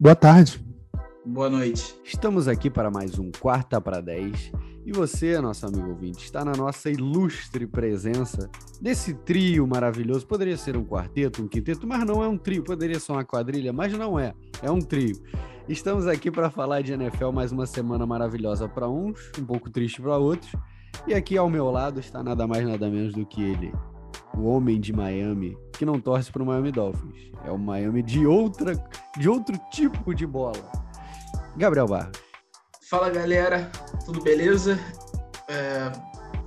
Boa tarde. Boa noite. Estamos aqui para mais um Quarta para 10. E você, nosso amigo ouvinte, está na nossa ilustre presença desse trio maravilhoso. Poderia ser um quarteto, um quinteto, mas não é um trio. Poderia ser uma quadrilha, mas não é. É um trio. Estamos aqui para falar de NFL mais uma semana maravilhosa para uns, um pouco triste para outros. E aqui ao meu lado está nada mais nada menos do que ele, o homem de Miami, que não torce para o Miami Dolphins. É o Miami de outra, de outro tipo de bola. Gabriel Barros. Fala galera, tudo beleza? É,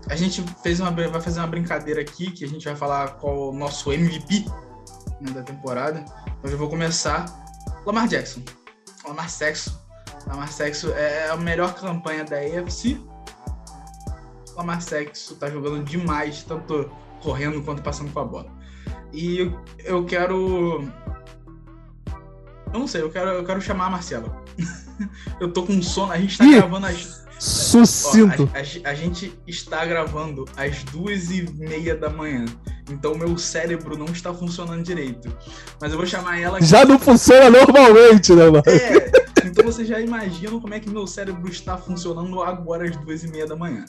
a gente fez uma, vai fazer uma brincadeira aqui que a gente vai falar qual o nosso MVP né, da temporada. Então eu vou começar. Lamar Jackson. Lamar Sexo. Lamar Sexo é a melhor campanha da AFC. Lamar Sexo tá jogando demais, tanto correndo quanto passando com a bola. E eu quero. Eu não sei, eu quero, eu quero chamar a Marcela. eu tô com sono, a gente tá Ih, gravando às. Sucinto. Ó, a, a- a gente está gravando às duas e meia da manhã. Então meu cérebro não está funcionando direito. Mas eu vou chamar ela. Já não funciona normalmente, né, mano? É, então vocês já imaginam como é que meu cérebro está funcionando agora às duas e meia da manhã.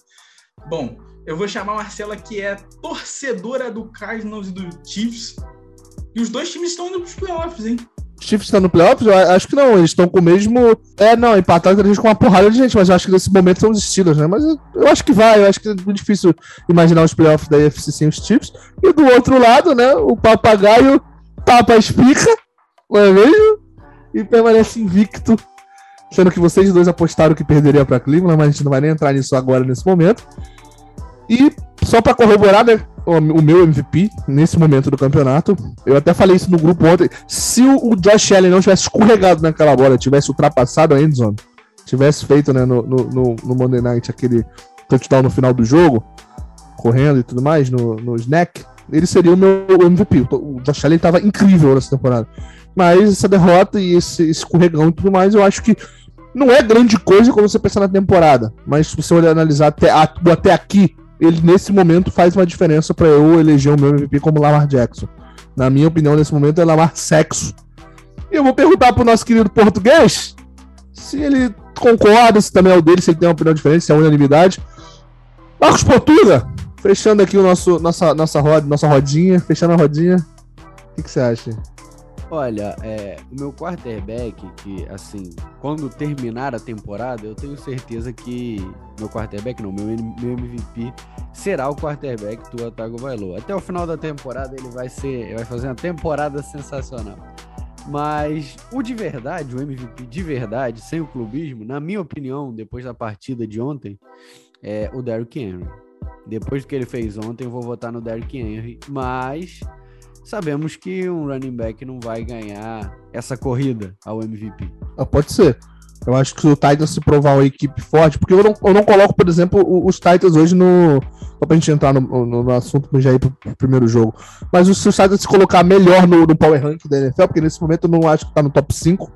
Bom, eu vou chamar a Marcela, que é torcedora do Cardinals e do Chiefs. E os dois times estão indo pros playoffs, hein? Os Chiefs estão no playoffs? Eu acho que não, eles estão com o mesmo. É, não, empatados eles com uma porrada de gente, mas eu acho que nesse momento são os Steelers, né? Mas eu, acho que vai, eu acho que é muito difícil imaginar os playoffs da UFC sem os Chiefs. E do outro lado, né, o papagaio tapa a espica, não é mesmo? E permanece invicto. Sendo que vocês dois apostaram que perderia para Cleveland, mas a gente não vai nem entrar nisso agora, nesse momento. E só para corroborar, né, o, meu MVP nesse momento do campeonato, eu até falei isso no grupo ontem. Se o, Josh Allen não tivesse escorregado naquela bola, tivesse ultrapassado a endzone, tivesse feito né, no, no, no, Monday Night aquele touchdown no final do jogo, correndo e tudo mais, no, no snack, ele seria o meu MVP. O, Josh Allen estava incrível nessa temporada. Mas essa derrota e esse escorregão e tudo mais, eu acho que não é grande coisa quando você pensar na temporada. Mas se você olhar analisar até, até aqui, ele nesse momento faz uma diferença para eu eleger o meu MVP como Lamar Jackson. Na minha opinião, nesse momento é Lamar Sexo. E eu vou perguntar pro nosso querido português se ele concorda, se também é o dele, se ele tem uma opinião diferente, se é unanimidade. Marcos Portuga, fechando aqui o nosso, nossa, nossa, roda, nossa rodinha, fechando a rodinha. O que, que você acha? Olha, é, o meu quarterback, que assim, quando terminar a temporada, eu tenho certeza que meu quarterback, não, meu, meu MVP será o quarterback do Otago Bailoa. Até o final da temporada ele vai ser, vai fazer uma temporada sensacional. Mas o de verdade, o MVP de verdade, sem o clubismo, na minha opinião, depois da partida de ontem, é o Derrick Henry. Depois do que ele fez ontem, eu vou votar no Derrick Henry, mas sabemos que um running back não vai ganhar essa corrida ao MVP. Ah, pode ser. Eu acho que o Titans se provar uma equipe forte, porque eu não, eu não coloco, por exemplo, o- os Titans hoje no. Só pra gente entrar no, no, no assunto já ir pro, pro primeiro jogo. Mas os, se os Titans se colocar melhor no, no Power Ranking da NFL, porque nesse momento eu não acho que tá no top 5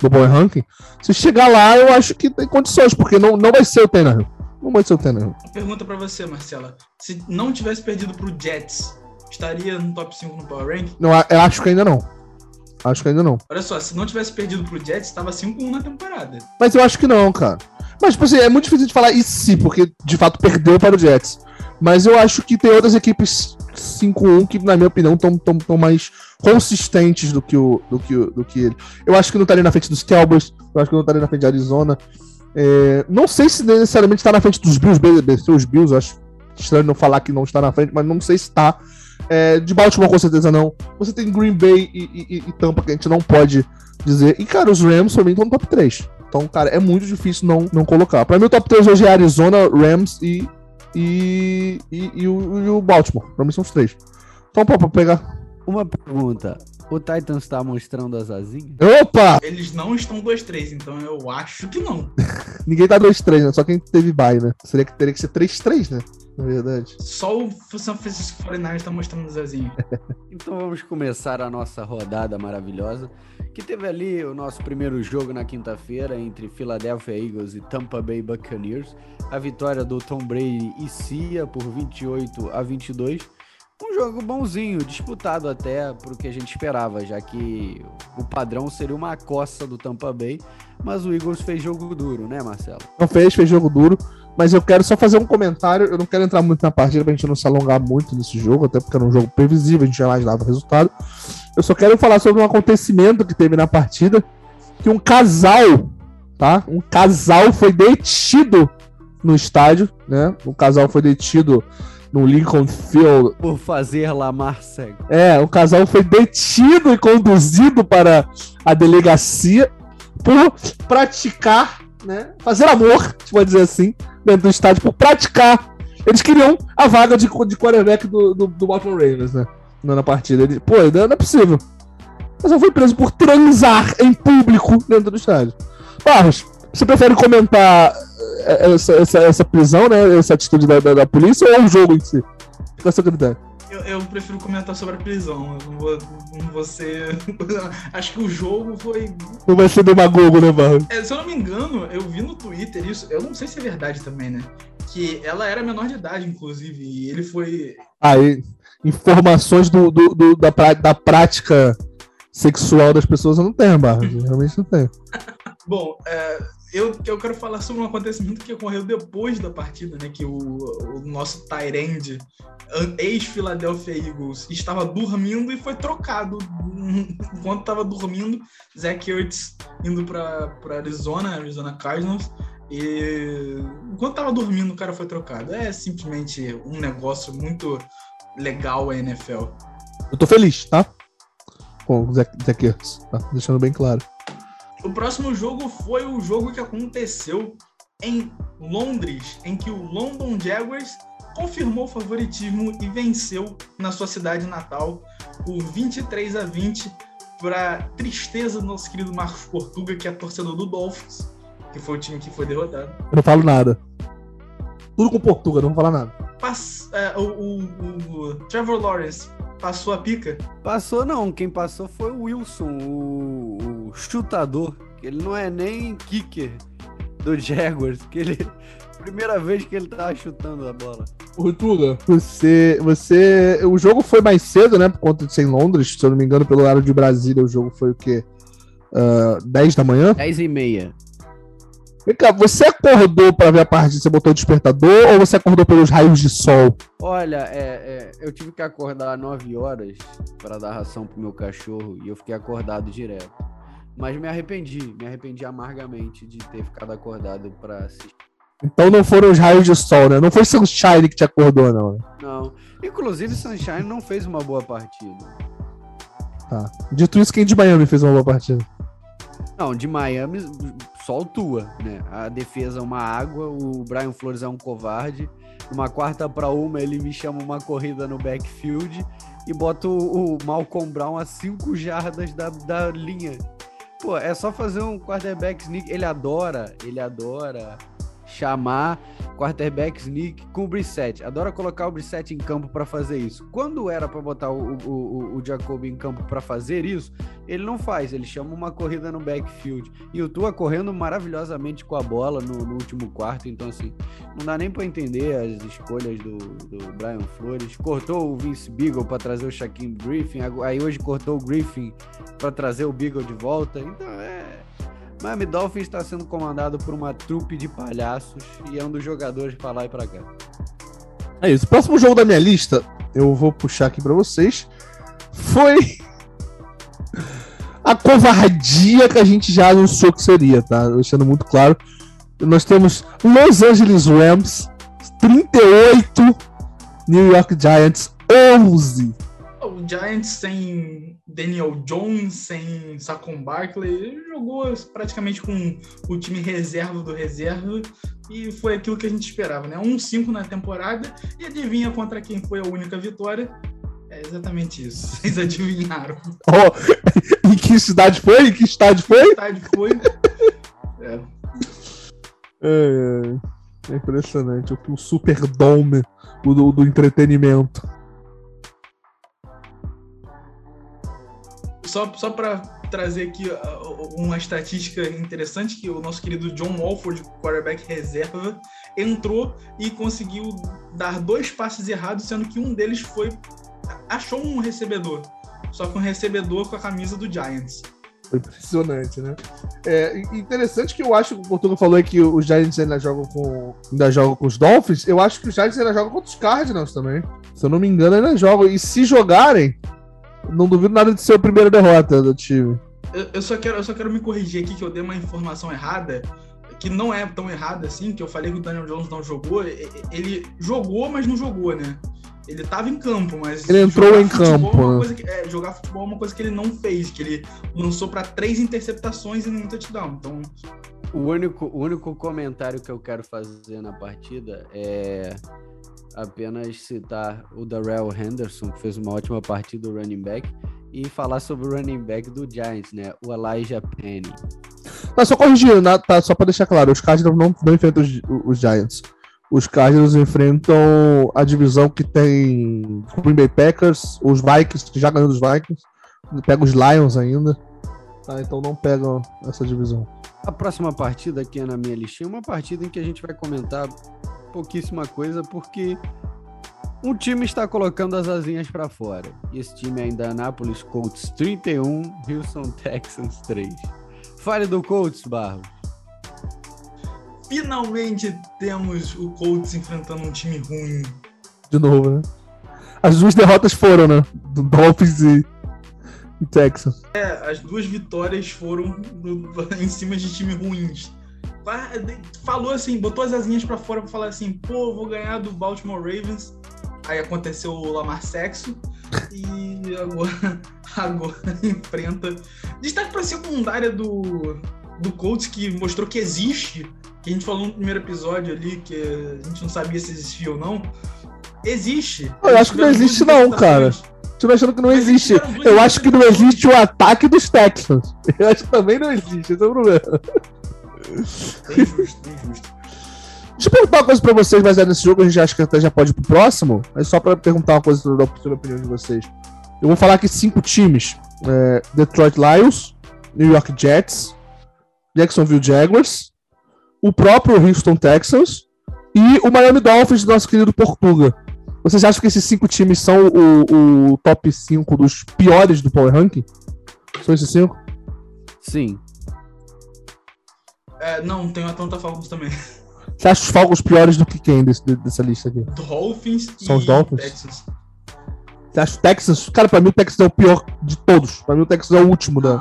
do Power Ranking. Se chegar lá, eu acho que tem condições, porque não, não vai ser o Tannehill. Não vai ser o Tannehill. Pergunta pra você, Marcela. Se não tivesse perdido pro Jets, estaria no top 5 no Power Rank? Não, eu acho que ainda não. Acho que ainda não. Olha só, se não tivesse perdido pro Jets, estava 5-1 na temporada. Mas eu acho que não, cara. Mas, tipo assim, é muito difícil de falar e se, porque de fato perdeu para o Jets. Mas eu acho que tem outras equipes 5-1 que, na minha opinião, estão tão, tão mais consistentes do que, o, do, que, o- do que ele. Eu acho que não estaria na frente dos Cowboys, eu acho que não estaria na frente de Arizona. É, não sei se necessariamente está na frente dos Bills, os Bills, eu acho estranho não falar que não está na frente, mas não sei se está. É, de Baltimore, com certeza não. Você tem Green Bay e, e- e Tampa, que a gente não pode dizer. E, cara, os Rams pra mim estão no top 3. Então, cara, é muito difícil não, não colocar. Pra mim, o top 3 hoje é Arizona, Rams e. E, e, e o, o Baltimore. Pra mim são os três. Então, pô, pra pegar. Uma pergunta: o Titans tá mostrando as asinhas? Opa! Eles não estão 2-3, então eu acho que não. Ninguém tá 2-3, né? Só quem teve bye, né? Seria que teria que ser 3-3, né? Na verdade. Só o São Francisco 49 está mostrando os azinhos. Então vamos começar a nossa rodada maravilhosa, que teve ali o nosso primeiro jogo na quinta-feira entre Philadelphia Eagles e Tampa Bay Buccaneers. A vitória do Tom Brady e Cia por 28 a 22. Um jogo bonzinho, disputado até pro que a gente esperava, já que o padrão seria uma coça do Tampa Bay, mas o Eagles fez jogo duro, né, Marcelo? Não fez, fez jogo duro. Mas eu quero só fazer um comentário. Eu não quero entrar muito na partida pra gente não se alongar muito nesse jogo, até porque era um jogo previsível, a gente jamais dava resultado. Eu só quero falar sobre um acontecimento que teve na partida, que um casal, tá? Um casal foi detido no estádio, né? Um casal foi detido no Lincoln Field. Por fazer Lamar cego. É, o casal foi detido e conduzido para a delegacia por praticar, né? Fazer amor, a gente pode dizer assim, dentro do estádio, por praticar. Eles queriam a vaga de, de quarterback do, do, do Baltimore Ravens, né? Na partida. Ele, pô, não é possível. Mas eu fui preso por transar em público dentro do estádio. Barros, você prefere comentar essa, essa, essa prisão, né? Essa atitude da, da, da polícia ou o jogo em si? Fica a seu critério. Eu, eu, prefiro comentar sobre a prisão. Eu não vou, não vou ser. Acho que o jogo foi. Não vai ser demagogo, né, Barros? É, se eu não me engano, eu vi no Twitter isso. Eu não sei se é verdade também, né? Que ela era menor de idade, inclusive. E ele foi. Aí, informações do, do, do da, da prática sexual das pessoas eu não tenho, Barros. Realmente não tenho. Bom, é, eu, eu quero falar sobre um acontecimento que ocorreu depois da partida, né? Que o, o nosso Tyrande, ex-Philadelphia Eagles, estava dormindo e foi trocado. Enquanto estava dormindo, Zach Ertz indo para Arizona, Arizona Cardinals. E enquanto estava dormindo, o cara foi trocado. É simplesmente um negócio muito legal a NFL. Eu tô feliz, tá? Com o Zach, Zach Ertz, tá? Deixando bem claro. O próximo jogo foi o jogo que aconteceu em Londres, em que o London Jaguars confirmou o favoritismo e venceu na sua cidade natal por 23 a 20 para tristeza do nosso querido Marcos Portuga, que é torcedor do Dolphins, que foi o time que foi derrotado. Eu não falo nada. Tudo com Portuga, não vou falar nada. Pass, uh, o, o, o Trevor Lawrence Passou a pica? Passou não, quem passou foi o Wilson, o, o chutador. Ele não é nem kicker do Jaguars, que ele primeira vez que ele tava chutando a bola. Portuga, você, você, o jogo foi mais cedo, né, por conta de ser em Londres, se eu não me engano, pelo horário de Brasília, o jogo foi o quê? Uh, ah, 10 da manhã? 10 e meia. Vem cá, você acordou para ver a partida, você botou o despertador ou você acordou pelos raios de sol? Olha, é, é, eu tive que acordar às 9 horas para dar ração pro meu cachorro e eu fiquei acordado direto. Mas me arrependi, me arrependi amargamente de ter ficado acordado para assistir. Então não foram os raios de sol, né? Não foi Sunshine que te acordou, não. Né? Não. Inclusive, Sunshine não fez uma boa partida. Tá. Dito isso, quem de Miami fez uma boa partida? Não, de Miami o Tua, né? A defesa é uma água, o Brian Flores é um covarde. Uma quarta para uma, ele me chama uma corrida no backfield e bota o, o Malcolm Brown a cinco jardas da, da linha. Pô, é só fazer um quarterback sneak. Ele adora, ele adora chamar quarterback sneak com o Brissett. Adora colocar o Brissett em campo para fazer isso. Quando era para botar o, o, o Jacob em campo para fazer isso, ele não faz. Ele chama uma corrida no backfield. E o Tua correndo maravilhosamente com a bola no, no último quarto. Então, assim, não dá nem para entender as escolhas do, do Brian Flores. Cortou o Vince Beagle para trazer o Shaquem Griffin. Aí hoje cortou o Griffin para trazer o Beagle de volta. Então, é Miami Dolphins está sendo comandado por uma trupe de palhaços e é um dos jogadores para lá e para cá. É isso. O próximo jogo da minha lista, eu vou puxar aqui para vocês, foi a covardia que a gente já anunciou que seria, tá? Deixando muito claro. Nós temos Los Angeles Rams 38, New York Giants 11. O Giants sem Daniel Jones, sem Saquon Barkley, jogou praticamente com o time reserva do reserva e foi aquilo que a gente esperava, né? 1-5 na temporada e adivinha contra quem foi a única vitória? É exatamente isso. Vocês adivinharam. Oh, em que cidade foi? Em que estádio foi? Que estádio foi? é. É, é impressionante. O Super Dome do, do entretenimento. Só, só para trazer aqui uma estatística interessante, que o nosso querido John Walford, quarterback reserva, entrou e conseguiu dar dois passes errados, sendo que um deles foi achou um recebedor. Só que um recebedor com a camisa do Giants. Foi impressionante, né? É interessante que eu acho que o Portugal falou é que os Giants ainda jogam com ainda jogam com os Dolphins. Eu acho que os Giants ainda jogam contra os Cardinals também. Se eu não me engano, ainda jogam. E se jogarem, não duvido nada de ser a primeira derrota do time. Eu, eu, só quero, eu só quero me corrigir aqui que eu dei uma informação errada, que não é tão errada assim, que eu falei que o Daniel Jones não jogou. Ele jogou, mas não jogou, né? Ele estava em campo, mas. Ele entrou em campo. É que, é, jogar futebol é uma coisa que ele não fez, que ele lançou para três interceptações e nenhum touchdown. Então. O único, o único comentário que eu quero fazer na partida é apenas citar o Darrell Henderson, que fez uma ótima partida do running back, e falar sobre o running back do Giants, né? O Elijah Penny. Tá, só corrigindo, né? tá, só para deixar claro, os Cardinals não, não enfrentam os, os Giants os Cardinals enfrentam a divisão que tem Green Bay Packers, os Vikings, que já ganhou dos Vikings, pega os Lions ainda, tá? então não pegam essa divisão. A próxima partida aqui é na minha listinha, uma partida em que a gente vai comentar pouquíssima coisa, porque um time está colocando as asinhas para fora. E esse time é Indianapolis Colts 31, Houston Texans 3. Fale do Colts, Barros finalmente temos o Colts enfrentando um time ruim. De novo, né? As duas derrotas foram, né? Do Dolphins e, e Texas. É, as duas vitórias foram do, em cima de times ruins. Falou assim, botou as asinhas para fora pra falar assim, pô, vou ganhar do Baltimore Ravens. Aí aconteceu o Lamar Sexo e agora, agora enfrenta. Destaque para secundária do, do Colts que mostrou que existe que a gente falou no primeiro episódio ali, que a gente não sabia se existia ou não, existe. Eu acho que não existe não, cara. Tô achando que não Mas existe. Eu acho que não existe o ataque dos Texans. Eu acho que também não existe, esse é o problema. Bem justo, bem justo. Deixa eu perguntar uma coisa pra vocês, mas é nesse jogo a gente acha que até já pode ir pro próximo. Mas só pra perguntar uma coisa sobre a opinião de vocês. Eu vou falar aqui cinco times: é, Detroit Lions, New York Jets, Jacksonville Jaguars, o próprio Houston Texans e o Miami Dolphins do nosso querido Portuga. Vocês acham que esses cinco times são o, o top 5 dos piores do Power Ranking? São esses cinco? Sim. É, não, tem o Atlanta Falcons também. Você acha os Falcons piores do que quem desse, dessa lista aqui? Dolphins São os Dolphins? Texans. Você acha o Texas? Cara, pra mim o Texas é o pior de todos. Pra mim o Texas é o último da,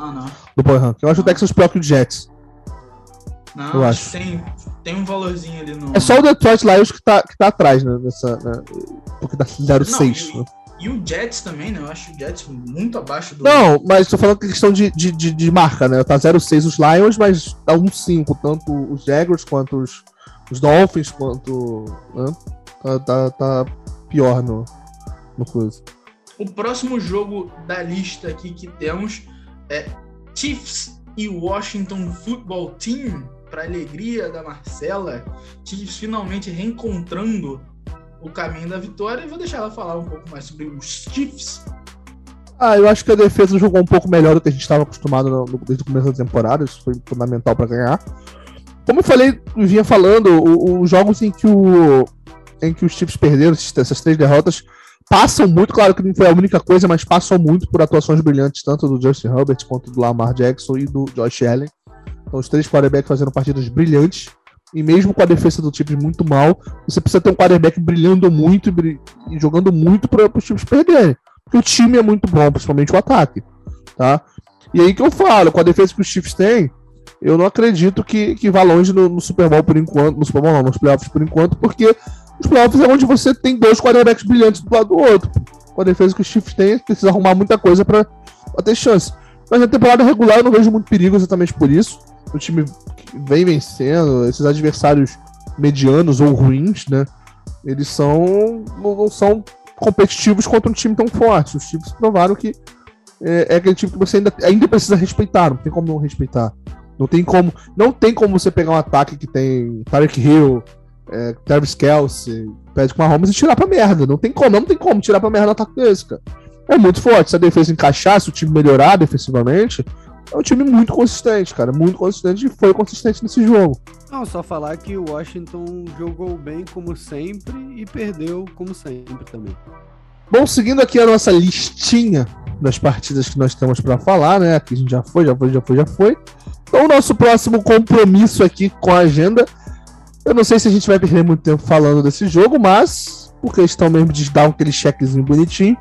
do Power Ranking. Eu acho não. o Texas pior que o Jets. Não, eu acho. Tem, tem um valorzinho ali no. É só o Detroit Lions que tá, que tá atrás, né? Nessa, né? Porque tá 0,6. Né? E o Jets também, né? Eu acho o Jets muito abaixo do. Não, mas tô falando que questão de, de, de, de marca, né? Tá 0,6 os Lions, mas tá 1,5 tanto os Jaguars quanto os, os Dolphins, quanto. Né? Tá, tá, tá pior no, no coisa. O próximo jogo da lista aqui que temos é Chiefs e Washington Football Team para alegria da Marcela, Chiefs finalmente reencontrando o caminho da vitória. E vou deixar ela falar um pouco mais sobre os Chiefs. Ah, eu acho que a defesa jogou um pouco melhor do que a gente estava acostumado no, desde o começo da temporada. Isso foi fundamental para ganhar. Como eu falei, eu vinha falando, os jogos em que, o, em que os Chiefs perderam, essas três derrotas, passam muito, claro que não foi a única coisa, mas passam muito por atuações brilhantes, tanto do Justin Herbert quanto do Lamar Jackson e do Josh Allen. Então, os três quarterbacks fazendo partidas brilhantes. E mesmo com a defesa do time muito mal, você precisa ter um quarterback brilhando muito e, e jogando muito para os times perderem. Porque o time é muito bom, principalmente o ataque. Tá? E aí que eu falo, com a defesa que os Chiefs têm, eu não acredito que, que vá longe no, no Super Bowl por enquanto, no Super Bowl não, nos playoffs por enquanto, porque os playoffs é onde você tem dois quarterbacks brilhantes do lado do outro. Com a defesa que os Chiefs têm, precisa arrumar muita coisa para ter chance. Mas na temporada regular eu não vejo muito perigo exatamente por isso o time vem vencendo, esses adversários medianos ou ruins, né? Eles são não, são competitivos contra um time tão forte. Os times provaram que é, é, aquele time que você ainda, ainda precisa respeitar, não tem como não respeitar. Não tem como, não tem como você pegar um ataque que tem Tarek Hill, é, Travis Kelsey, Patrick Mahomes e tirar pra merda. Não tem como, não tem como tirar pra merda um ataque desse, cara. É muito forte. Se a defesa encaixar, se o time melhorar defensivamente, é um time muito consistente, cara. Muito consistente e foi consistente nesse jogo. Não, só falar que o Washington jogou bem como sempre e perdeu como sempre também. Bom, seguindo aqui a nossa listinha das partidas que nós temos para falar, né? Aqui a gente já foi, já foi, já foi, já foi. Então, o nosso próximo compromisso aqui com a agenda. Eu não sei se a gente vai perder muito tempo falando desse jogo, mas por questão mesmo de dar aquele checkzinho bonitinho.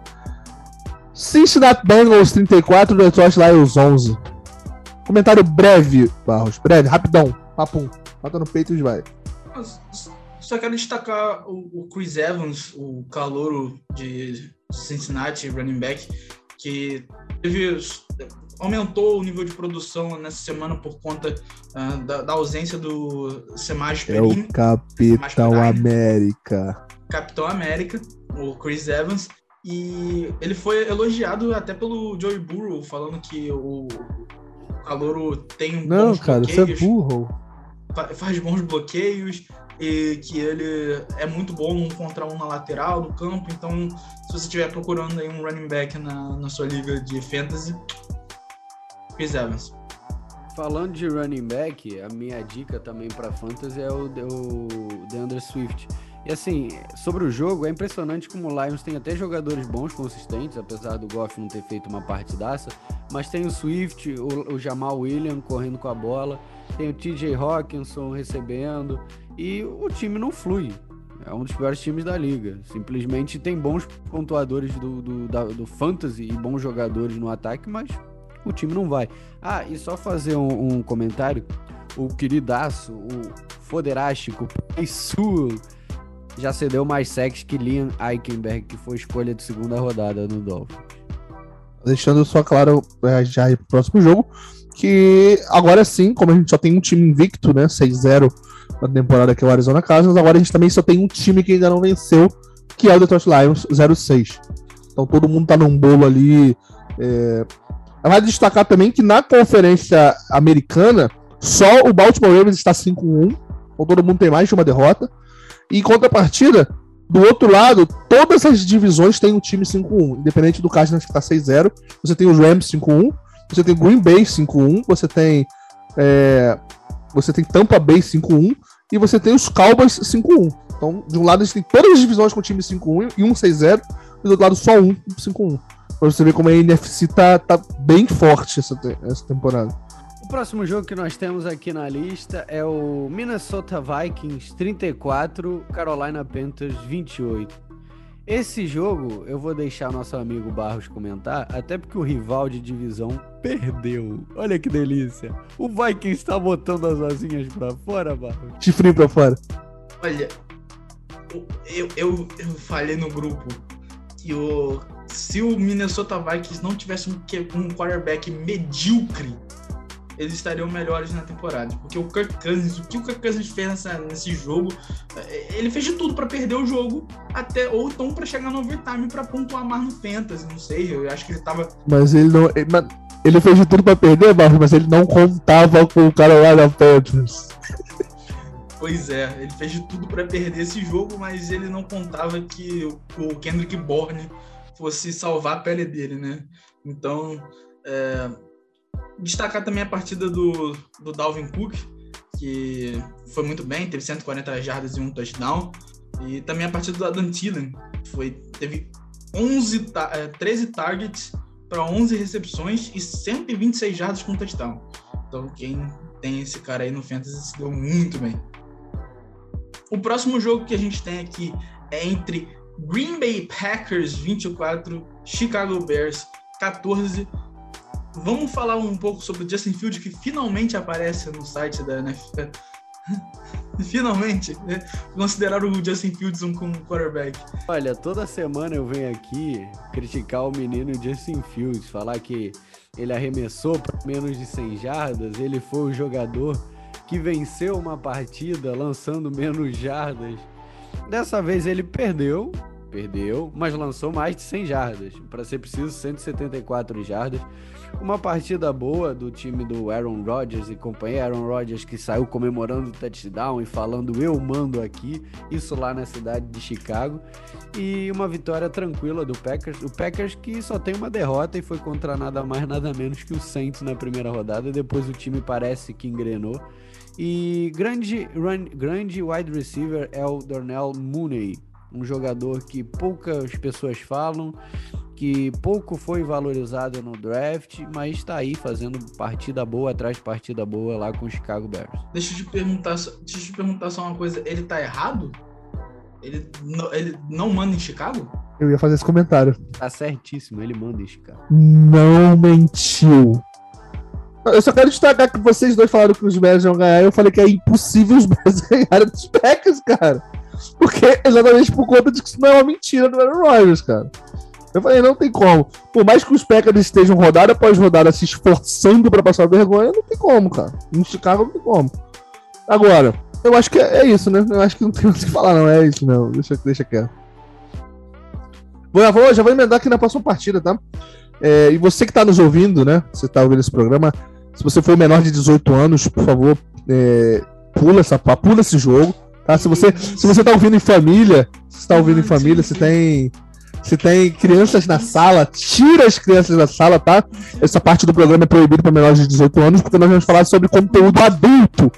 Cincinnati Bengals 34, Detroit Lions 11. Comentário breve, Barros, breve, rapidão, papum. Bota no peito e vai. Só quero destacar o, Chris Evans, o calouro de Cincinnati, running back, que teve, aumentou o nível de produção nessa semana por conta uh, da, da, ausência do Semaj É o Capitão América. Capitão América, o Chris Evans. E ele foi elogiado até pelo Joey Burrow, falando que o, o Calouro tem Não, cara, bloqueios, você é burro. Faz bons bloqueios, e que ele é muito bom num contra um na lateral do campo. Então, se você estiver procurando aí um running back na, na sua liga de fantasy, Chris Evans. Falando de running back, a minha dica também para fantasy é o, o DeAndre Swift. E assim, sobre o jogo, é impressionante como o Lions tem até jogadores bons, consistentes, apesar do Goff não ter feito uma partidaça. Mas tem o Swift, o, o Jamal Williams correndo com a bola, tem o TJ Hawkinson recebendo, e o time não flui. É um dos piores times da liga. Simplesmente tem bons pontuadores do, do, da, do fantasy e bons jogadores no ataque, mas o time não vai. Ah, e só fazer um, um comentário. O queridaço, o foderástico Sul já cedeu mais sacks que Liam Eichenberg, que foi escolha de segunda rodada no Dolphins. Deixando só claro, é, já ir pro próximo jogo, que agora sim, como a gente só tem um time invicto, né, 6-0 na temporada que é o Arizona Cardinals, agora a gente também só tem um time que ainda não venceu, que é o Detroit Lions 06. Então todo mundo tá num bolo ali. É... Vai destacar também que na conferência americana, só o Baltimore Ravens está 5-1, então todo mundo tem mais de uma derrota. E em contrapartida, do outro lado, todas as divisões têm um time 5-1, independente do Cardinals que está 6-0. Você tem os Rams 5-1, você tem Green Bay 5-1, você tem é, você tem Tampa Bay 5-1 e você tem os Cowboys 5-1. Então, de um lado, a gente tem todas as divisões com time 5-1 e um 6-0, e do outro lado só um 5-1. Pra você ver como a NFC tá, tá bem forte essa, essa temporada. O próximo jogo que nós temos aqui na lista é o Minnesota Vikings 34, Carolina Panthers 28. Esse jogo eu vou deixar nosso amigo Barros comentar, até porque o rival de divisão perdeu. Olha que delícia. O Vikings está botando as asinhas para fora, Barros. Chifrinho para fora. Olha, eu, eu, eu falei no grupo que o, se o Minnesota Vikings não tivesse um, um quarterback medíocre, eles estariam melhores na temporada. Porque o Kirk Cousins, o que o Kirk Cousins fez nessa, nesse jogo, é, ele fez de tudo para perder o jogo, até ou então para chegar no overtime para pontuar mais no Fantasy, não sei, eu acho que ele tava... Mas ele não... Ele fez de tudo para perder, mas ele não contava com o cara lá da Panthers. Pois é, ele fez de tudo para perder esse jogo, mas ele não contava que o Kendrick Bourne fosse salvar a pele dele, né? Então, é, destacar também a partida do, do Dalvin Cook, que foi muito bem, teve 140 jardas e um touchdown. E também a partida do Adam Thielen, foi, teve 11, 13 é, targets para 11 recepções e 126 jardas com touchdown. Então, quem tem esse cara aí no Fantasy se deu muito bem. O próximo jogo que a gente tem aqui é entre Green Bay Packers 24, Chicago Bears 14. Vamos falar um pouco sobre o Justin Fields, que finalmente aparece no site da NFL. finalmente, né? considerar o Justin Fields um, um quarterback. Olha, toda semana eu venho aqui criticar o menino Justin Fields, falar que ele arremessou para menos de 100 jardas, ele foi o jogador que venceu uma partida lançando menos jardas. Dessa vez ele perdeu, perdeu, mas lançou mais de 100 jardas. Para ser preciso, 174 jardas. Uma partida boa do time do Aaron Rodgers e companhia. Aaron Rodgers que saiu comemorando o touchdown e falando eu mando aqui, isso lá na cidade de Chicago. E uma vitória tranquila do Packers. O Packers que só tem uma derrota e foi contra nada mais nada menos que o Saints na primeira rodada. Depois o time parece que engrenou. E grande, grande wide receiver é o Darnell Mooney, Um jogador que poucas pessoas falam, que pouco foi valorizado no draft, mas está aí fazendo partida boa atrás de partida boa lá com o Chicago Bears. Deixa eu te perguntar, deixa eu te perguntar só uma coisa, ele tá errado? Ele não, ele não manda em Chicago? Eu ia fazer esse comentário. Tá certíssimo, ele manda em Chicago. Não mentiu. Eu só quero destacar que vocês dois falaram que os Bears vão ganhar. Eu falei que é impossível os Bears ganharem dos Packers, cara. Porque exatamente por conta de que isso não é uma mentira do Aaron Rodgers, cara. Eu falei, não tem como. Por mais que os Packers estejam rodada após rodada se esforçando para passar vergonha, não tem como, cara. Em Chicago não tem como. Agora, eu acho que é, é isso, né? Eu acho que não tem o que falar, não. É isso, não. Deixa, deixa quieto. Vou, já, vou, já vou emendar aqui na próxima partida, tá? É, e você que está nos ouvindo, né? Você está ouvindo esse programa. Se você for menor de 18 anos, por favor, é, pula, essa, pula esse jogo. Tá? Se você se você tá ouvindo em família, se está ouvindo em família, se tem se tem crianças na sala, tira as crianças da sala, tá? Essa parte do programa é proibida para menores de 18 anos, porque nós vamos falar sobre conteúdo adulto,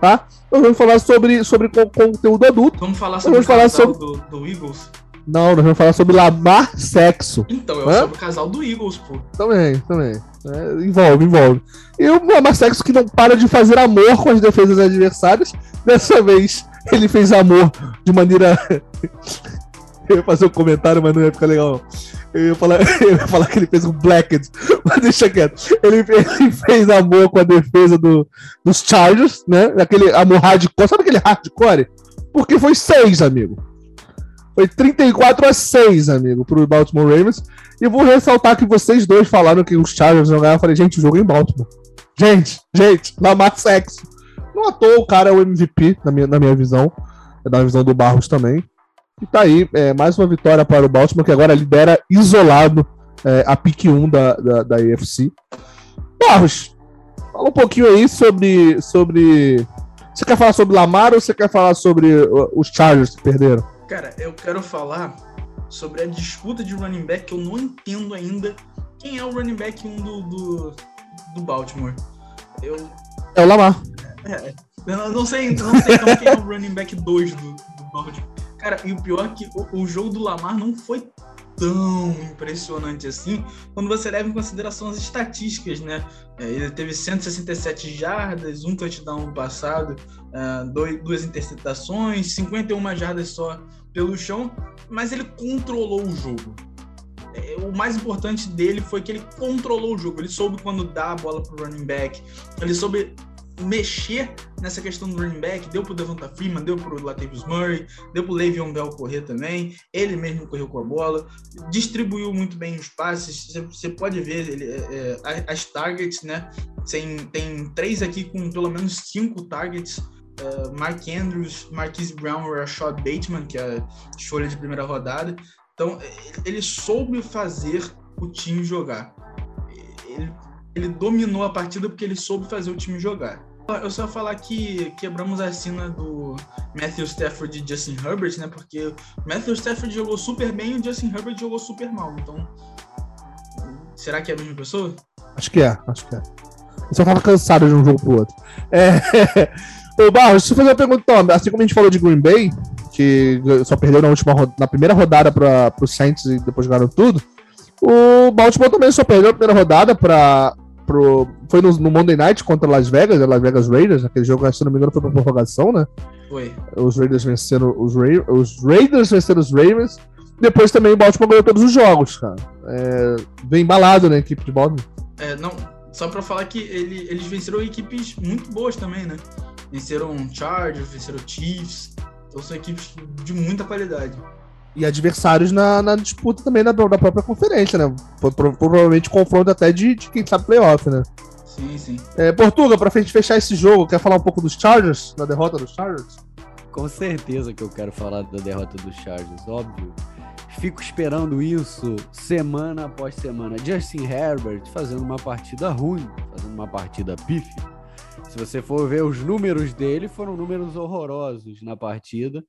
tá? Nós vamos falar sobre, sobre conteúdo adulto. Vamos falar sobre vamos o falar sobre... Do, do Eagles. Não, nós vamos falar sobre lamar sexo. Então, é sobre o casal do Eagles, pô. Também, também. É, envolve, envolve. E o lamar sexo que não para de fazer amor com as defesas adversárias. Dessa vez, ele fez amor de maneira eu ia fazer um comentário, mas não ia ficar legal. Eu ia falar, eu ia falar que ele fez um Blacked, mas deixa quieto. Ele, ele fez amor com a defesa do, dos Chargers, né? Aquele amor hardcore. Sabe aquele hardcore? Porque foi seis, amigo. Foi 34 a 6, amigo, pro Baltimore Ravens. E vou ressaltar que vocês dois falaram que os Chargers vão ganhar. Eu falei, gente, o jogo é em Baltimore. Gente, gente, Lamar Sexo. Não à toa o cara é o MVP, na minha, na minha visão. É da visão do Barros também. E tá aí, é, mais uma vitória para o Baltimore, que agora lidera isolado é, a pique 1 da, da, da AFC. Barros, fala um pouquinho aí sobre, sobre. Você quer falar sobre Lamar ou você quer falar sobre os Chargers que perderam? Cara, eu quero falar sobre a disputa de running back que eu não entendo ainda quem é o running back 1 do, do, do Baltimore. Eu... É o Lamar. É, eu não sei, não sei então quem é o running back 2 do, do Baltimore. Cara, e o pior é que o, o jogo do Lamar não foi tão impressionante assim, quando você leva em consideração as estatísticas, né? É, ele teve 167 jardas, um touchdown passado, uh, dois, duas interceptações, 51 jardas só pelo chão, mas ele controlou o jogo. É, o mais importante dele foi que ele controlou o jogo. Ele soube quando dar a bola pro running back, ele soube mexer nessa questão do running back, deu pro Devonta Freeman, deu pro Latavius Murray, deu pro Le'Veon Bell correr também, ele mesmo correu com a bola, distribuiu muito bem os passes, você pode ver ele, é, é as targets, né, tem, tem três aqui com pelo menos cinco targets, uh, Mark Andrews, Marquise Brown Rashad Bateman, que é a escolha de primeira rodada, então ele soube fazer o time jogar, ele, ele dominou a partida porque ele soube fazer o time jogar. Eu só falar que quebramos a cena do Matthew Stafford e Justin Herbert, né? Porque o Matthew Stafford jogou super bem e o Justin Herbert jogou super mal. Então, será que é a mesma pessoa? Acho que é, acho que é. Eu só tava cansado de um jogo pro outro. É... Ô, Barros, deixa eu fazer uma pergunta, então. Assim como a gente falou de Green Bay, que só perdeu na, última, na primeira rodada para o Saints e depois jogaram tudo, o Baltimore também só perdeu na primeira rodada para pro. Foi no, no, Monday Night contra Las Vegas, né, Las Vegas Raiders, aquele jogo, se não me engano, foi pra prorrogação, né? Foi. Os Raiders venceram os, Ra os Raiders venceram os Ravens. Depois também o Baltimore ganhou todos os jogos, cara. É, bem embalado, né, a equipe de Baltimore. É, não, só pra falar que ele, eles venceram equipes muito boas também, né? Venceram Chargers, venceram Chiefs. Então são equipes de muita qualidade e adversários na, na disputa também da, da, própria conferência, né? Provavelmente confronto até de, de quem sabe playoff, né? Sim, sim. É, Portuga, pra gente fechar esse jogo, quer falar um pouco dos Chargers, da derrota dos Chargers? Com certeza que eu quero falar da derrota dos Chargers, óbvio. Fico esperando isso semana após semana. Justin Herbert fazendo uma partida ruim, fazendo uma partida pífia. Se você for ver os números dele, foram números horrorosos na partida.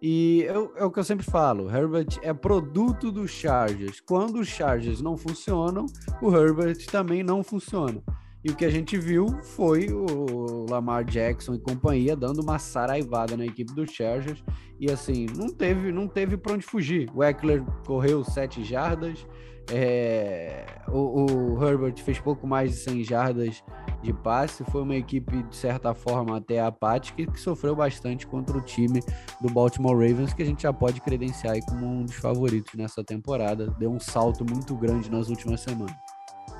E eu, é o que eu sempre falo, Herbert é produto dos Chargers. Quando os Chargers não funcionam, o Herbert também não funciona. E o que a gente viu foi o Lamar Jackson e companhia dando uma saraivada na equipe do Chargers. E assim, não teve, não teve para onde fugir. O Eckler correu sete jardas, é, o, o, Herbert fez pouco mais de 100 jardas de passe. Foi uma equipe, de certa forma, até apática que sofreu bastante contra o time do Baltimore Ravens, que a gente já pode credenciar como um dos favoritos nessa temporada. Deu um salto muito grande nas últimas semanas.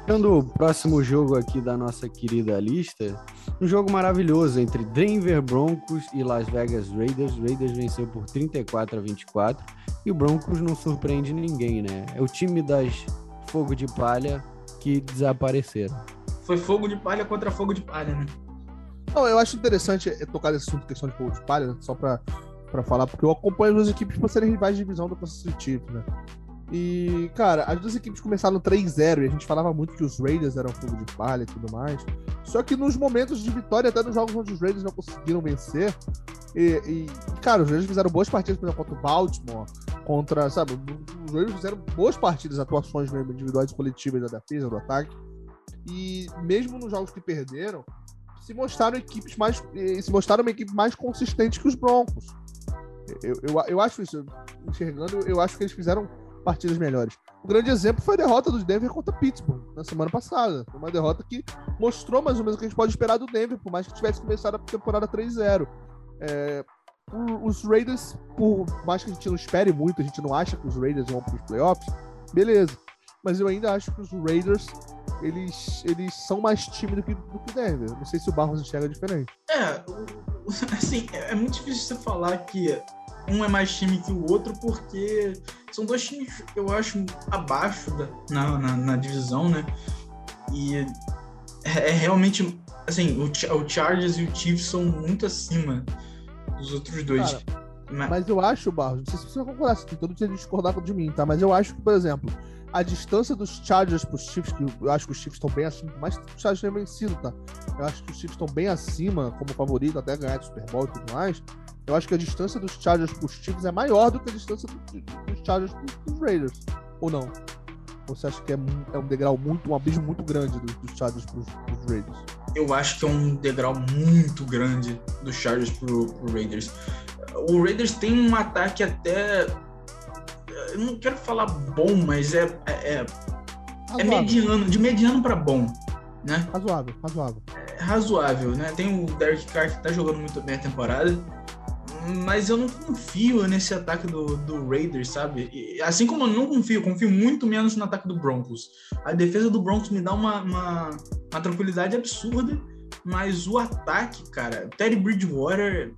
Sendo o próximo jogo aqui da nossa querida lista, um jogo maravilhoso entre Denver Broncos e Las Vegas Raiders. Raiders venceu por 34 a 24 e o Broncos não surpreende ninguém, né? É o time das fogo de palha que desapareceram. Foi fogo de palha contra fogo de palha, né? Não, eu acho interessante tocar nesse assunto, questão de fogo de palha, só para falar, porque eu acompanho as duas equipes por serem rivais de divisão do Kansas City Chiefs, né? E, cara, as duas equipes começaram 3-0 e a gente falava muito que os Raiders eram fogo de palha e tudo mais. Só que nos momentos de vitória, até nos jogos onde os Raiders não conseguiram vencer, e, e cara, os Raiders fizeram boas partidas, por exemplo, contra o Baltimore, contra, sabe, os Raiders fizeram boas partidas, atuações mesmo, individuais coletivas da defesa, do ataque. E mesmo nos jogos que perderam, se mostraram equipes mais. se mostraram uma equipe mais consistente que os Broncos. Eu, eu, eu acho isso, enxergando, eu acho que eles fizeram partidas melhores. O grande exemplo foi a derrota dos Denver contra Pittsburgh na semana passada. Uma derrota que mostrou mais ou menos o que a gente pode esperar do Denver, por mais que tivesse começado a temporada 3-0. É, os Raiders, por mais que a gente não espere muito, a gente não acha que os Raiders vão para os playoffs, beleza. Mas eu ainda acho que os Raiders eles, eles são mais tímidos do que, do que Denver. Não sei se o Barros enxerga diferente. É, assim, é, é muito difícil você falar que um é mais time que o outro, porque são dois times, eu acho, abaixo da, na, na, na divisão, né? E é, é, realmente, assim, o, o Chargers e o Chiefs são muito acima dos outros dois. Cara, mas... mas... eu acho, Barros, não sei se você vai concordar, tem todo dia de discordar de mim, tá? Mas eu acho que, por exemplo, a distância dos Chargers pros Chiefs, que eu acho que os Chiefs estão bem acima, mais que os Chargers tenham vencido, tá? Eu acho que os Chiefs estão bem acima como favorito, até ganhar de Super Bowl e tudo mais. Eu acho que a distância dos Chargers pros Chiefs é maior do que a distância dos Chargers pros Raiders. Ou não? Ou você acha que é, é um degrau muito, um abismo muito grande dos, dos Chargers pros, pros Raiders? Eu acho que é um degrau muito grande dos Chargers pro, pro Raiders. O Raiders tem um ataque até. Eu não quero falar bom, mas é, é, é, é mediano, de mediano para bom. Né? Razoável, razoável. É razoável, né? Tem o Derek Carr que tá jogando muito bem a temporada mas eu não confio nesse ataque do, do Raiders, sabe? E, assim como eu não confio, confio muito menos no ataque do Broncos. A defesa do Broncos me dá uma, uma, uma tranquilidade absurda, mas o ataque, cara, Teddy Bridgewater,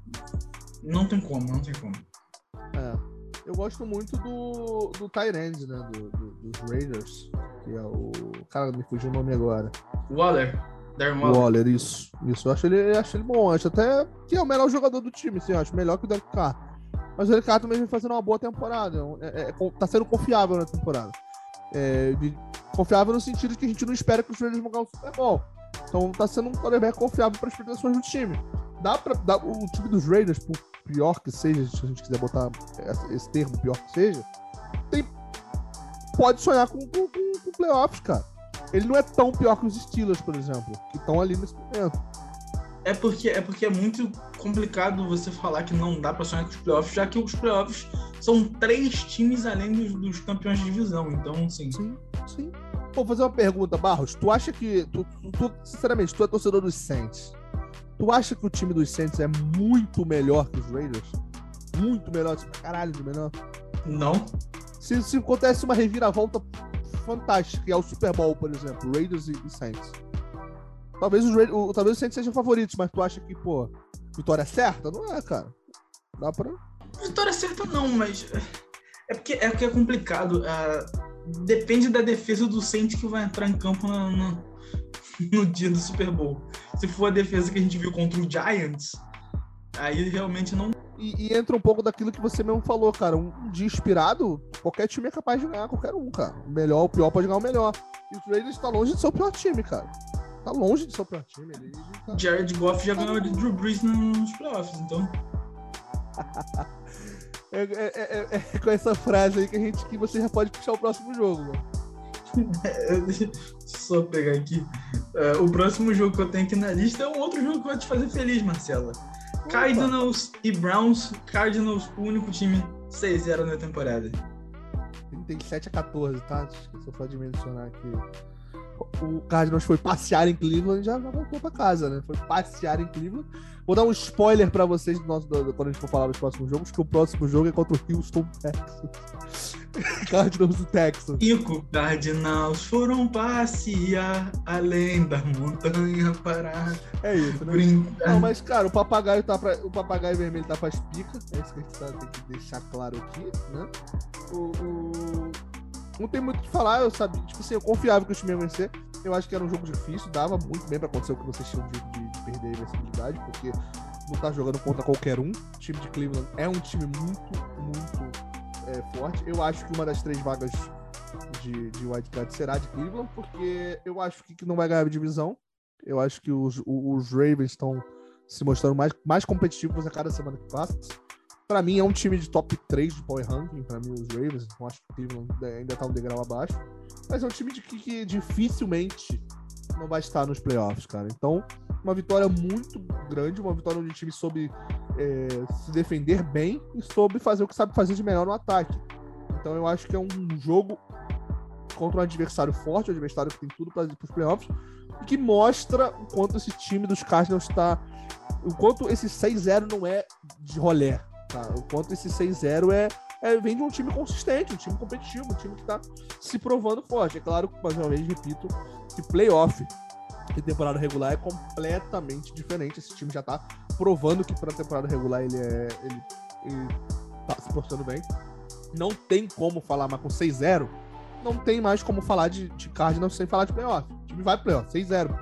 não tem como, não tem como. É, eu gosto muito do, do Tyrande, né, do, do, dos Raiders, que é o... Cara, me fugiu o nome agora. Waller. Darren Waller. Waller, isso. Isso, eu acho ele, eu acho ele bom. Eu acho até que é o melhor jogador do time, eu acho melhor que o Derek Carr. Mas o Derek Carr também vem fazendo uma boa temporada. É, é, é tá sendo confiável na temporada. É, de, confiável no sentido de que a gente não espera que os Raiders vão ganhar o Super Bowl. Então tá sendo um quarterback confiável para as expectações do time. Dá pra, dá, o time dos Raiders, por pior que seja, se a gente quiser botar esse, esse termo, pior que seja, tem, pode sonhar com, com, com, com playoffs, cara ele não é tão pior que os Steelers, por exemplo, que estão ali nesse momento. É porque, é porque é muito complicado você falar que não dá para sonhar com os playoffs, já que os playoffs são três times além dos, dos campeões de divisão. Então, sim. Sim, sim. Vou fazer uma pergunta, Barros. Tu acha que. Tu, tu, sinceramente, tu é torcedor dos Saints. Tu acha que o time dos Saints é muito melhor que os Raiders? Muito melhor, tipo, caralho de melhor? Não. Se, se acontece uma reviravolta fantástica, que é o Super Bowl, por exemplo, Raiders e, e Saints. Talvez os, o, talvez os Saints sejam favoritos, mas tu acha que, pô, vitória certa? Não é, cara. Dá pra. Vitória certa não, mas. É porque é, porque é complicado. Uh, depende da defesa do Saints que vai entrar em campo no dia do Super Bowl. Se for a defesa que a gente viu contra o Giants, aí realmente não e, e, entra um pouco daquilo que você mesmo falou, cara. Um, um dia inspirado, qualquer time é capaz de ganhar qualquer um, cara. O melhor, o pior pode ganhar o melhor. E o Raiders tá longe de ser o pior time, cara. Tá longe de ser o pior time. Ele, ele tá... Jared Goff já ganhou de Drew Brees nos playoffs, então. é, é, é, é, com essa frase aí que, a gente, que você já pode puxar o próximo jogo, mano. Deixa eu só pegar aqui. Uh, o próximo jogo que eu tenho aqui na lista é um outro jogo que vai te fazer feliz, Marcela. Cardinals e Browns. Cardinals, o único time 6-0 na temporada. 37 a 14, tá? Esqueci só de mencionar aqui. O Cardinals foi passear em Cleveland e já, já voltou pra casa, né? Foi passear em Cleveland. Vou dar um spoiler pra vocês do nosso, do, quando a gente for falar dos próximos jogos, que o próximo jogo é contra o Houston Texans. Cardinals do Texas. Cinco Cardinals foram passear além da montanha para. É isso, né? Brincar. Não, mas, cara, o papagaio tá pra, o papagaio vermelho tá as picas. É isso que a gente tá, tem que deixar claro aqui, né? O, o... Não tem muito o que falar, eu sabia. Tipo assim, eu confiava que o time ia vencer. Eu acho que era um jogo difícil, dava muito bem pra acontecer o que vocês tinham de, de, de perder a invencibilidade, porque não tá jogando contra qualquer um. O time de Cleveland é um time muito, muito é, forte. Eu acho que uma das três vagas de, de wildcard será de Cleveland, porque eu acho que não vai ganhar a divisão. Eu acho que os, os Ravens estão se mostrando mais, mais competitivos a cada semana que passa. Para mim, é um time de top 3 de Power Ranking. Para mim, os Ravens. Não acho que o Cleveland ainda tá um degrau abaixo. Mas é um time de que, que dificilmente não vai estar nos playoffs, cara. Então, uma vitória muito grande, uma vitória onde o time soube é, se defender bem e soube fazer o que sabe fazer de melhor no ataque. Então eu acho que é um jogo contra um adversário forte, um adversário que tem tudo para os playoffs, e que mostra o quanto esse time dos Cardinals está. O quanto esse 6-0 não é de rolé, tá? O quanto esse 6-0 é, é, vem de um time consistente, um time competitivo, um time que está se provando forte. É claro mais uma vez, repito, que playoff temporada regular é completamente diferente. Esse time já tá provando que para temporada regular ele é ele, ele tá se portando bem. Não tem como falar, mas com 6-0, não tem mais como falar de, de Cardinals sem falar de playoff. O time vai playoff, 6-0.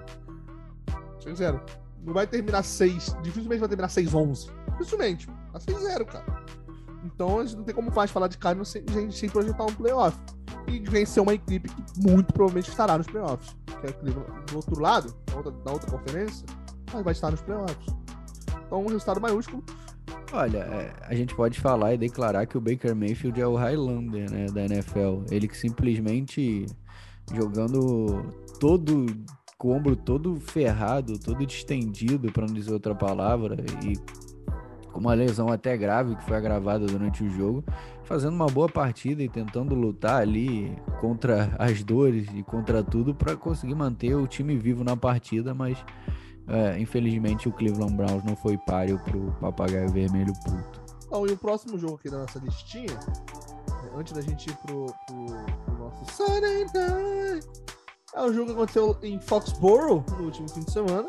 6-0. Não vai terminar 6, dificilmente vai terminar 6-11. Dificilmente. Tá 6-0, cara. Então a gente não tem como mais falar de Cardinals sem, sem projetar um playoff. E vencer uma equipe que muito provavelmente estará nos playoffs que é do outro lado, na outra, na outra conferência, mas vai estar nos playoffs. Então, um resultado maiúsculo. Olha, é, a gente pode falar e declarar que o Baker Mayfield é o Highlander né, da NFL. Ele que simplesmente jogando todo com o ombro todo ferrado, todo distendido, para não dizer outra palavra, e com uma lesão até grave que foi agravada durante o jogo, fazendo uma boa partida e tentando lutar ali contra as dores e contra tudo para conseguir manter o time vivo na partida, mas é, infelizmente o Cleveland Browns não foi páreo pro papagaio vermelho puto. Bom, e o próximo jogo aqui da nossa listinha, é, antes da gente ir pro, pro, pro nosso Sunday Night, é um jogo que aconteceu em Foxborough no último fim de semana,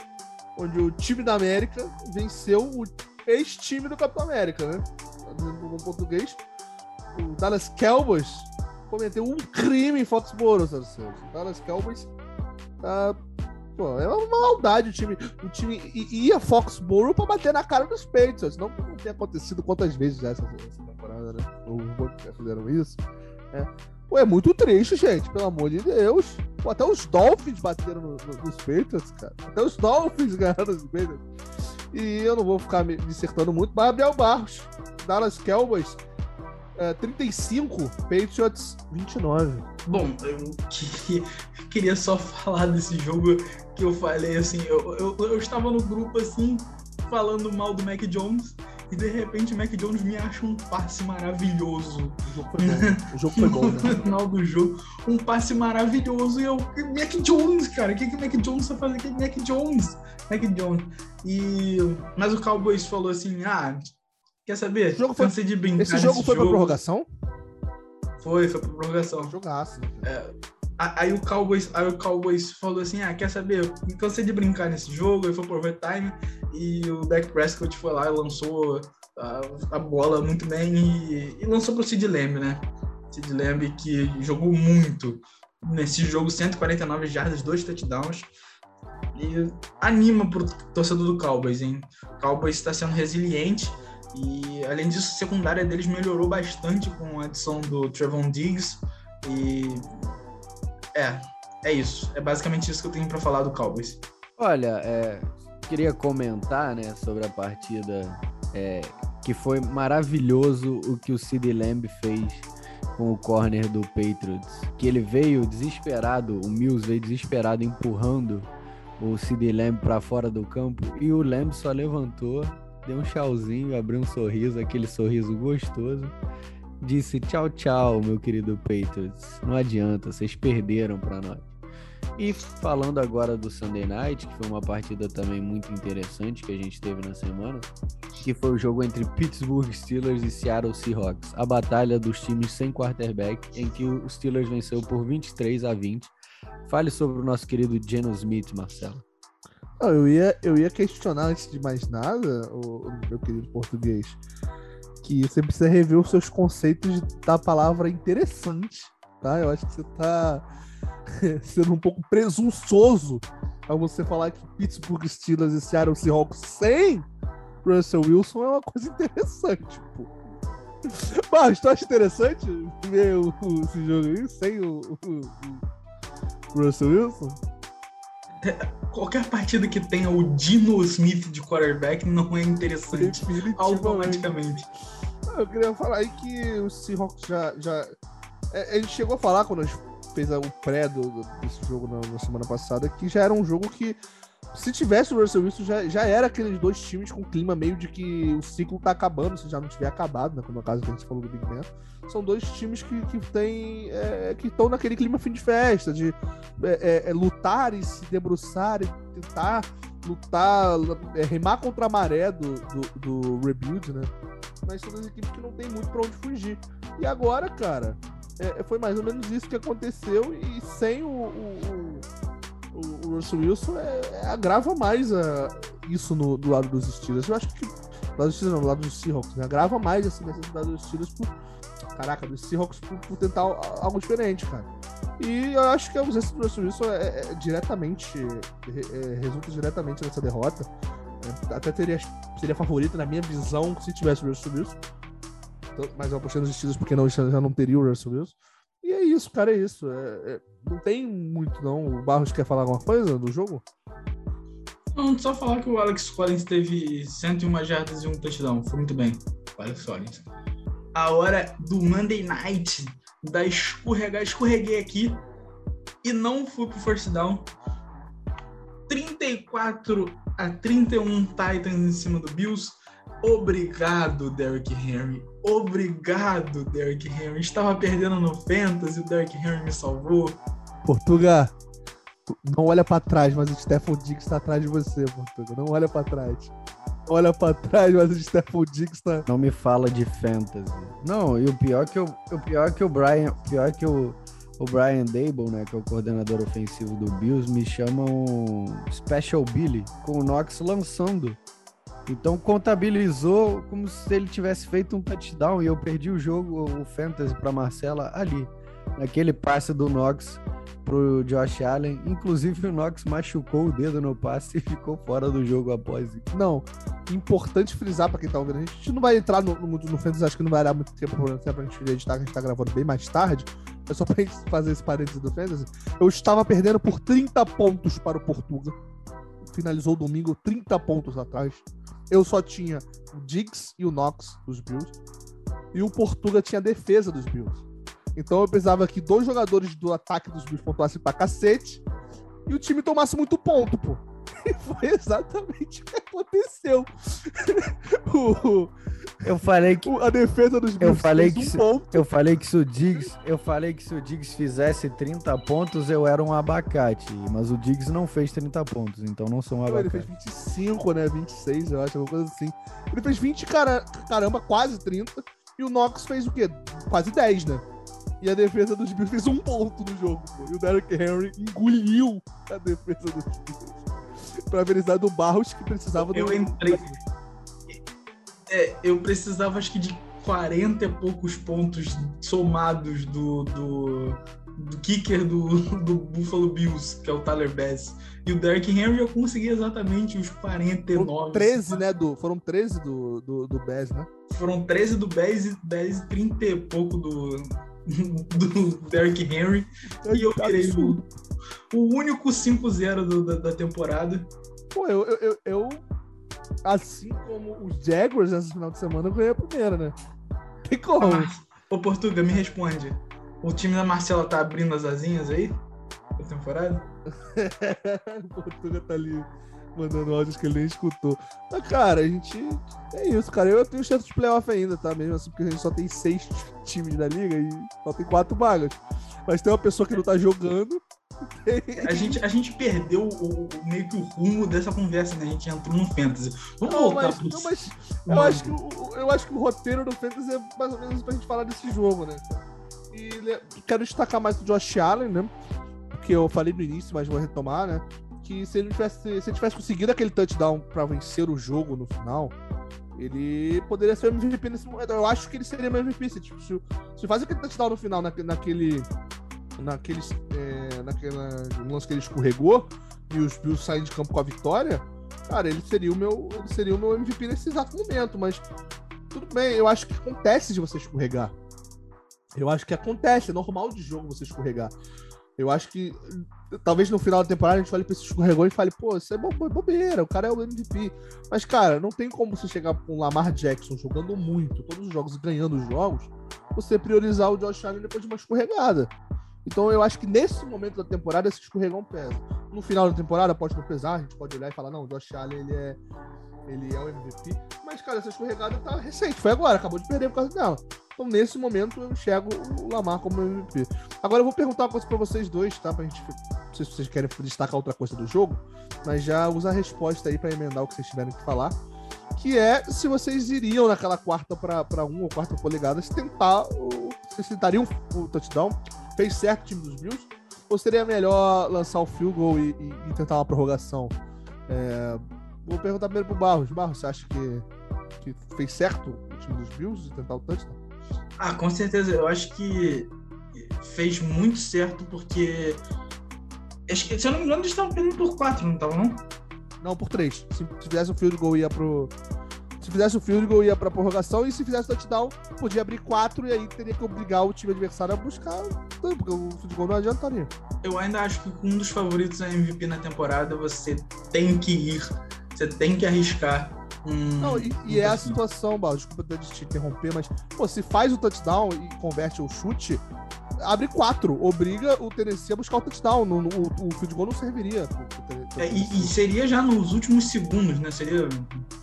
onde o time da América venceu o ex-time do Capitão América, né? Em português, o Dallas Cowboys cometeu um crime em Foxborough, sabe? O Dallas Cowboys tá. Pô, é uma maldade o time. O time ia Foxborough pra bater na cara dos Patriots. Não, não tem acontecido quantas vezes essa, essa temporada, né? Os já fizeram isso. É. Pô, é muito triste, gente, pelo amor de Deus. Pô, até os Dolphins bateram no, no, nos Patriots, cara. Até os Dolphins ganharam os Patriots. E eu não vou ficar me dissertando muito, mas Barros, Dallas Cowboys, é, 35, Patriots 29. Bom, eu queria, queria, só falar desse jogo que eu falei assim, eu, eu, eu estava no grupo assim, falando mal do Mac Jones, e de repente o Mac Jones me acha um passe maravilhoso. O jogo foi bom. O jogo foi bom, né? No final do jogo, um passe maravilhoso. E eu, Mac Jones, cara, o que, que o Mac Jones vai fazer? Que Mac Jones? Mac Jones. E, mas o Cowboys falou assim: ah, Quer saber? Esse jogo foi, de brincar esse jogo foi jogo. pra prorrogação? Foi, foi pra prorrogação. Jogaço. É, aí o Cowboys, aí o Cowboys falou assim: "Ah, quer saber? Cansei de brincar nesse jogo". Ele foi pro overtime e o Dak Prescott foi lá e lançou a, a bola muito bem e, e lançou pro Sid Lamb, né? Sid Lamb que jogou muito nesse jogo, 149 jardas, dois touchdowns. E anima pro torcedor do Cowboys, hein? O Cowboys está sendo resiliente e além disso, a secundária deles melhorou bastante com a adição do Trevon Diggs. E é, é isso. É basicamente isso que eu tenho para falar do Cowboys. Olha, é, queria comentar né, sobre a partida é, que foi maravilhoso o que o Sid Lamb fez com o corner do Patriots, que ele veio desesperado, o Mills veio desesperado empurrando o CD Lamb para fora do campo e o Lamb só levantou, deu um tchauzinho, abriu um sorriso, aquele sorriso gostoso. Disse tchau, tchau, meu querido Patriots. Não adianta, vocês perderam para nós. E falando agora do Sunday Night, que foi uma partida também muito interessante que a gente teve na semana, que foi o jogo entre Pittsburgh Steelers e Seattle Seahawks, a batalha dos times sem quarterback, em que o Steelers venceu por 23 a 20. Fale sobre o nosso querido Geno Smith, Marcelo. Não, eu, ia, eu ia questionar antes de mais nada, o, o meu querido português, que você precisa rever os seus conceitos da palavra interessante, tá? Eu acho que você tá sendo um pouco presunçoso ao você falar que Pittsburgh Steelers e Seattle Seahawks sem Russell Wilson é uma coisa interessante, pô. Mas tu acha interessante ver esse jogo aí sem o, o, Russell Wilson? Qualquer partida que tenha o Dino Smith de quarterback não é interessante automaticamente. Eu queria falar aí que o Seahawks já, já. É, gente chegou a falar quando a gente fez o pré do, desse jogo na, na, semana passada, que já era um jogo que, se tivesse o Russell Wilson, já, já era aqueles dois times com clima meio de que o ciclo tá acabando, se já não tiver acabado, né? Como é o caso que a gente falou do Big Ben. São dois times que, que tem. É, que estão naquele clima fim de festa, de é, é, é lutar e se debruçar e tentar lutar, é, remar contra a maré do, do, do rebuild, né? Mas são duas equipes que não tem muito pra onde fugir. E agora, cara, é, foi mais ou menos isso que aconteceu e sem o, o, o, o Russell Wilson é, é, agrava mais a, isso no, do lado dos Steelers. Eu acho que do lado dos Steelers não, do lado dos Seahawks, né? agrava mais essa necessidade dos Steelers por, caraca, dos Seahawks por, por, tentar algo diferente, cara. E eu acho que a ausência do Russell Wilson é, é, é diretamente, é, resulta diretamente nessa derrota. até teria, seria favorito na minha visão se tivesse o Russell Wilson mas eu apostei nos Steelers porque não, já não teria o Russell Wilson. E é isso, cara, é isso. É, é, não tem muito, não. O Barros quer falar alguma coisa do jogo? Não, só falar que o Alex Collins teve 101 jardas e um touchdown. Foi muito bem, o Alex Collins. A hora do Monday Night, da escorregar, escorreguei aqui e não fui pro first down. 34 a 31 Titans em cima do Bills. Obrigado, Derrick Henry. Obrigado, Derrick Henry. Estava perdendo no Fantasy, o Derrick Henry me salvou. Portuga, não olha para trás, mas o Stephen Diggs está atrás de você, Portuga. Não olha para trás. Olha para trás, mas o Stephen Diggs está. Não me fala de fantasy. Não, e o pior que o, o pior que o Brian, pior que o, o Brian Dable, né, que é o coordenador ofensivo do Bills, me chamam Special Billy com o Knox lançando. Então contabilizou como se ele tivesse feito um touchdown e eu perdi o jogo, o fantasy para Marcela ali, naquele passe do Knox pro Josh Allen. Inclusive o Knox machucou o dedo no passe e ficou fora do jogo após isso. Não, importante frisar para quem tá ouvindo, a gente não vai entrar no, no, no fantasy, acho que não vai dar muito tempo pra gente editar, a gente tá gravando bem mais tarde. É só pra gente fazer esse parênteses do fantasy. Eu estava perdendo por 30 pontos para o Portugal. Finalizou o domingo 30 pontos atrás eu só tinha o Diggs e o Knox dos Bills. E o Portuga tinha a defesa dos Bills. Então eu precisava que dois jogadores do ataque dos Bills pontuassem pra cacete e o time tomasse muito ponto, pô. E foi exatamente o que aconteceu. o, eu falei que a defesa dos Bills eu falei que um se. Eu falei que se o Diggs, eu falei que se o Diggs fizesse 30 pontos, eu era um abacate, mas o Diggs não fez 30 pontos, então não sou um abacate. Ele fez 25, né? 26, eu acho, alguma coisa assim. Ele fez 20, cara, caramba, quase 30. E o Knox fez o quê? Quase 10, né? E a defesa dos Bills fez um ponto no jogo. Pô. E o Derrick Henry engoliu a defesa dos Bills pra avisar do Barros que precisava eu do. Eu entrei. É, eu precisava, acho que, de 40 e poucos pontos somados do, do, do kicker do, do Buffalo Bills, que é o Tyler Bass. E o Derrick Henry eu consegui exatamente os 49. Foram 13, né? Do, foram 13 do, do, do Bass, né? Foram 13 do Bass e 10 e 30 e pouco do, do Derrick Henry. e eu virei o, o único 5-0 da, da temporada. Pô, eu, eu, eu, assim como os Jaguars nesse final de semana, eu ganhei a primeira, né? Tem como. A, Mar Ô, Portuga, me responde. O time da Marcela tá abrindo as asinhas aí? Da temporada? o Portuga tá ali mandando áudios que ele nem escutou. Mas, cara, a gente. É isso, cara. Eu tenho chance de playoff ainda, tá? Mesmo assim, porque a gente só tem seis times na liga e só tem quatro vagas. Mas tem uma pessoa que não tá jogando. A gente, a gente perdeu o, meio que o rumo dessa conversa, né? A gente entrou no Fantasy. Vamos não, voltar mas, pro... não, mas eu, acho que o, eu acho que o roteiro do Fantasy é mais ou menos pra gente falar desse jogo, né? E quero destacar mais o Josh Allen, né? Porque eu falei no início, mas vou retomar, né? Que se ele tivesse, se ele tivesse conseguido aquele touchdown para vencer o jogo no final, ele poderia ser o MVP nesse momento. Eu acho que ele seria o MVP. Se, tipo, se, se faz aquele touchdown no final, na, naquele. Naquele, é, naquela lance que ele escorregou e os Bills saem de campo com a vitória, cara, ele seria o meu, ele seria o meu MVP nesse exato momento. Mas tudo bem, eu acho que acontece de você escorregar. Eu acho que acontece, é normal de jogo você escorregar. Eu acho que talvez no final da temporada a gente olhe pra esse escorregão e fale, pô, isso é bobeira, o cara é o MVP. Mas, cara, não tem como você chegar com o Lamar Jackson jogando muito, todos os jogos e ganhando os jogos, você priorizar o Josh Allen depois de uma escorregada. Então eu acho que nesse momento da temporada esse escorregão pesa. No final da temporada pode não pesar, a gente pode olhar e falar, não, o Josh Allen ele é, ele é o MVP. Mas, cara, essa escorregada tá recente, foi agora, acabou de perder por causa dela. Então, nesse momento, eu enxergo o Lamar como MVP. Agora, eu vou perguntar uma coisa para vocês dois, tá? Pra gente. Não sei se vocês querem destacar outra coisa do jogo, mas já usa a resposta aí para emendar o que vocês tiverem que falar. Que é se vocês iriam naquela quarta para um ou quarta polegada se tentar. O, vocês tentariam o touchdown? Fez certo o time dos Bills? Ou seria melhor lançar o field goal e, e, e tentar uma prorrogação? É, vou perguntar primeiro pro Barros. Barros, você acha que, que fez certo o time dos Bills de tentar o touchdown? Ah, com certeza. Eu acho que fez muito certo, porque. Acho que, se eu não me engano, eles estavam perdendo por 4, não estavam, não? Não, por 3. Se fizesse o field goal, ia pro. Se fizesse o field goal, ia pra prorrogação, e se fizesse touchdown, podia abrir 4 e aí teria que obrigar o time adversário a buscar. Porque o field goal não adiantaria. Eu ainda acho que um dos favoritos a MVP na temporada, você tem que ir, você tem que arriscar Hum, não, e, e é a situação, Bal, desculpa te interromper, mas pô, se faz o touchdown e converte o chute, abre quatro, obriga o Tennessee a buscar o touchdown. No, no, o, o field goal não serviria. Pro, é, e, e, seria já nos últimos segundos, né? Seria.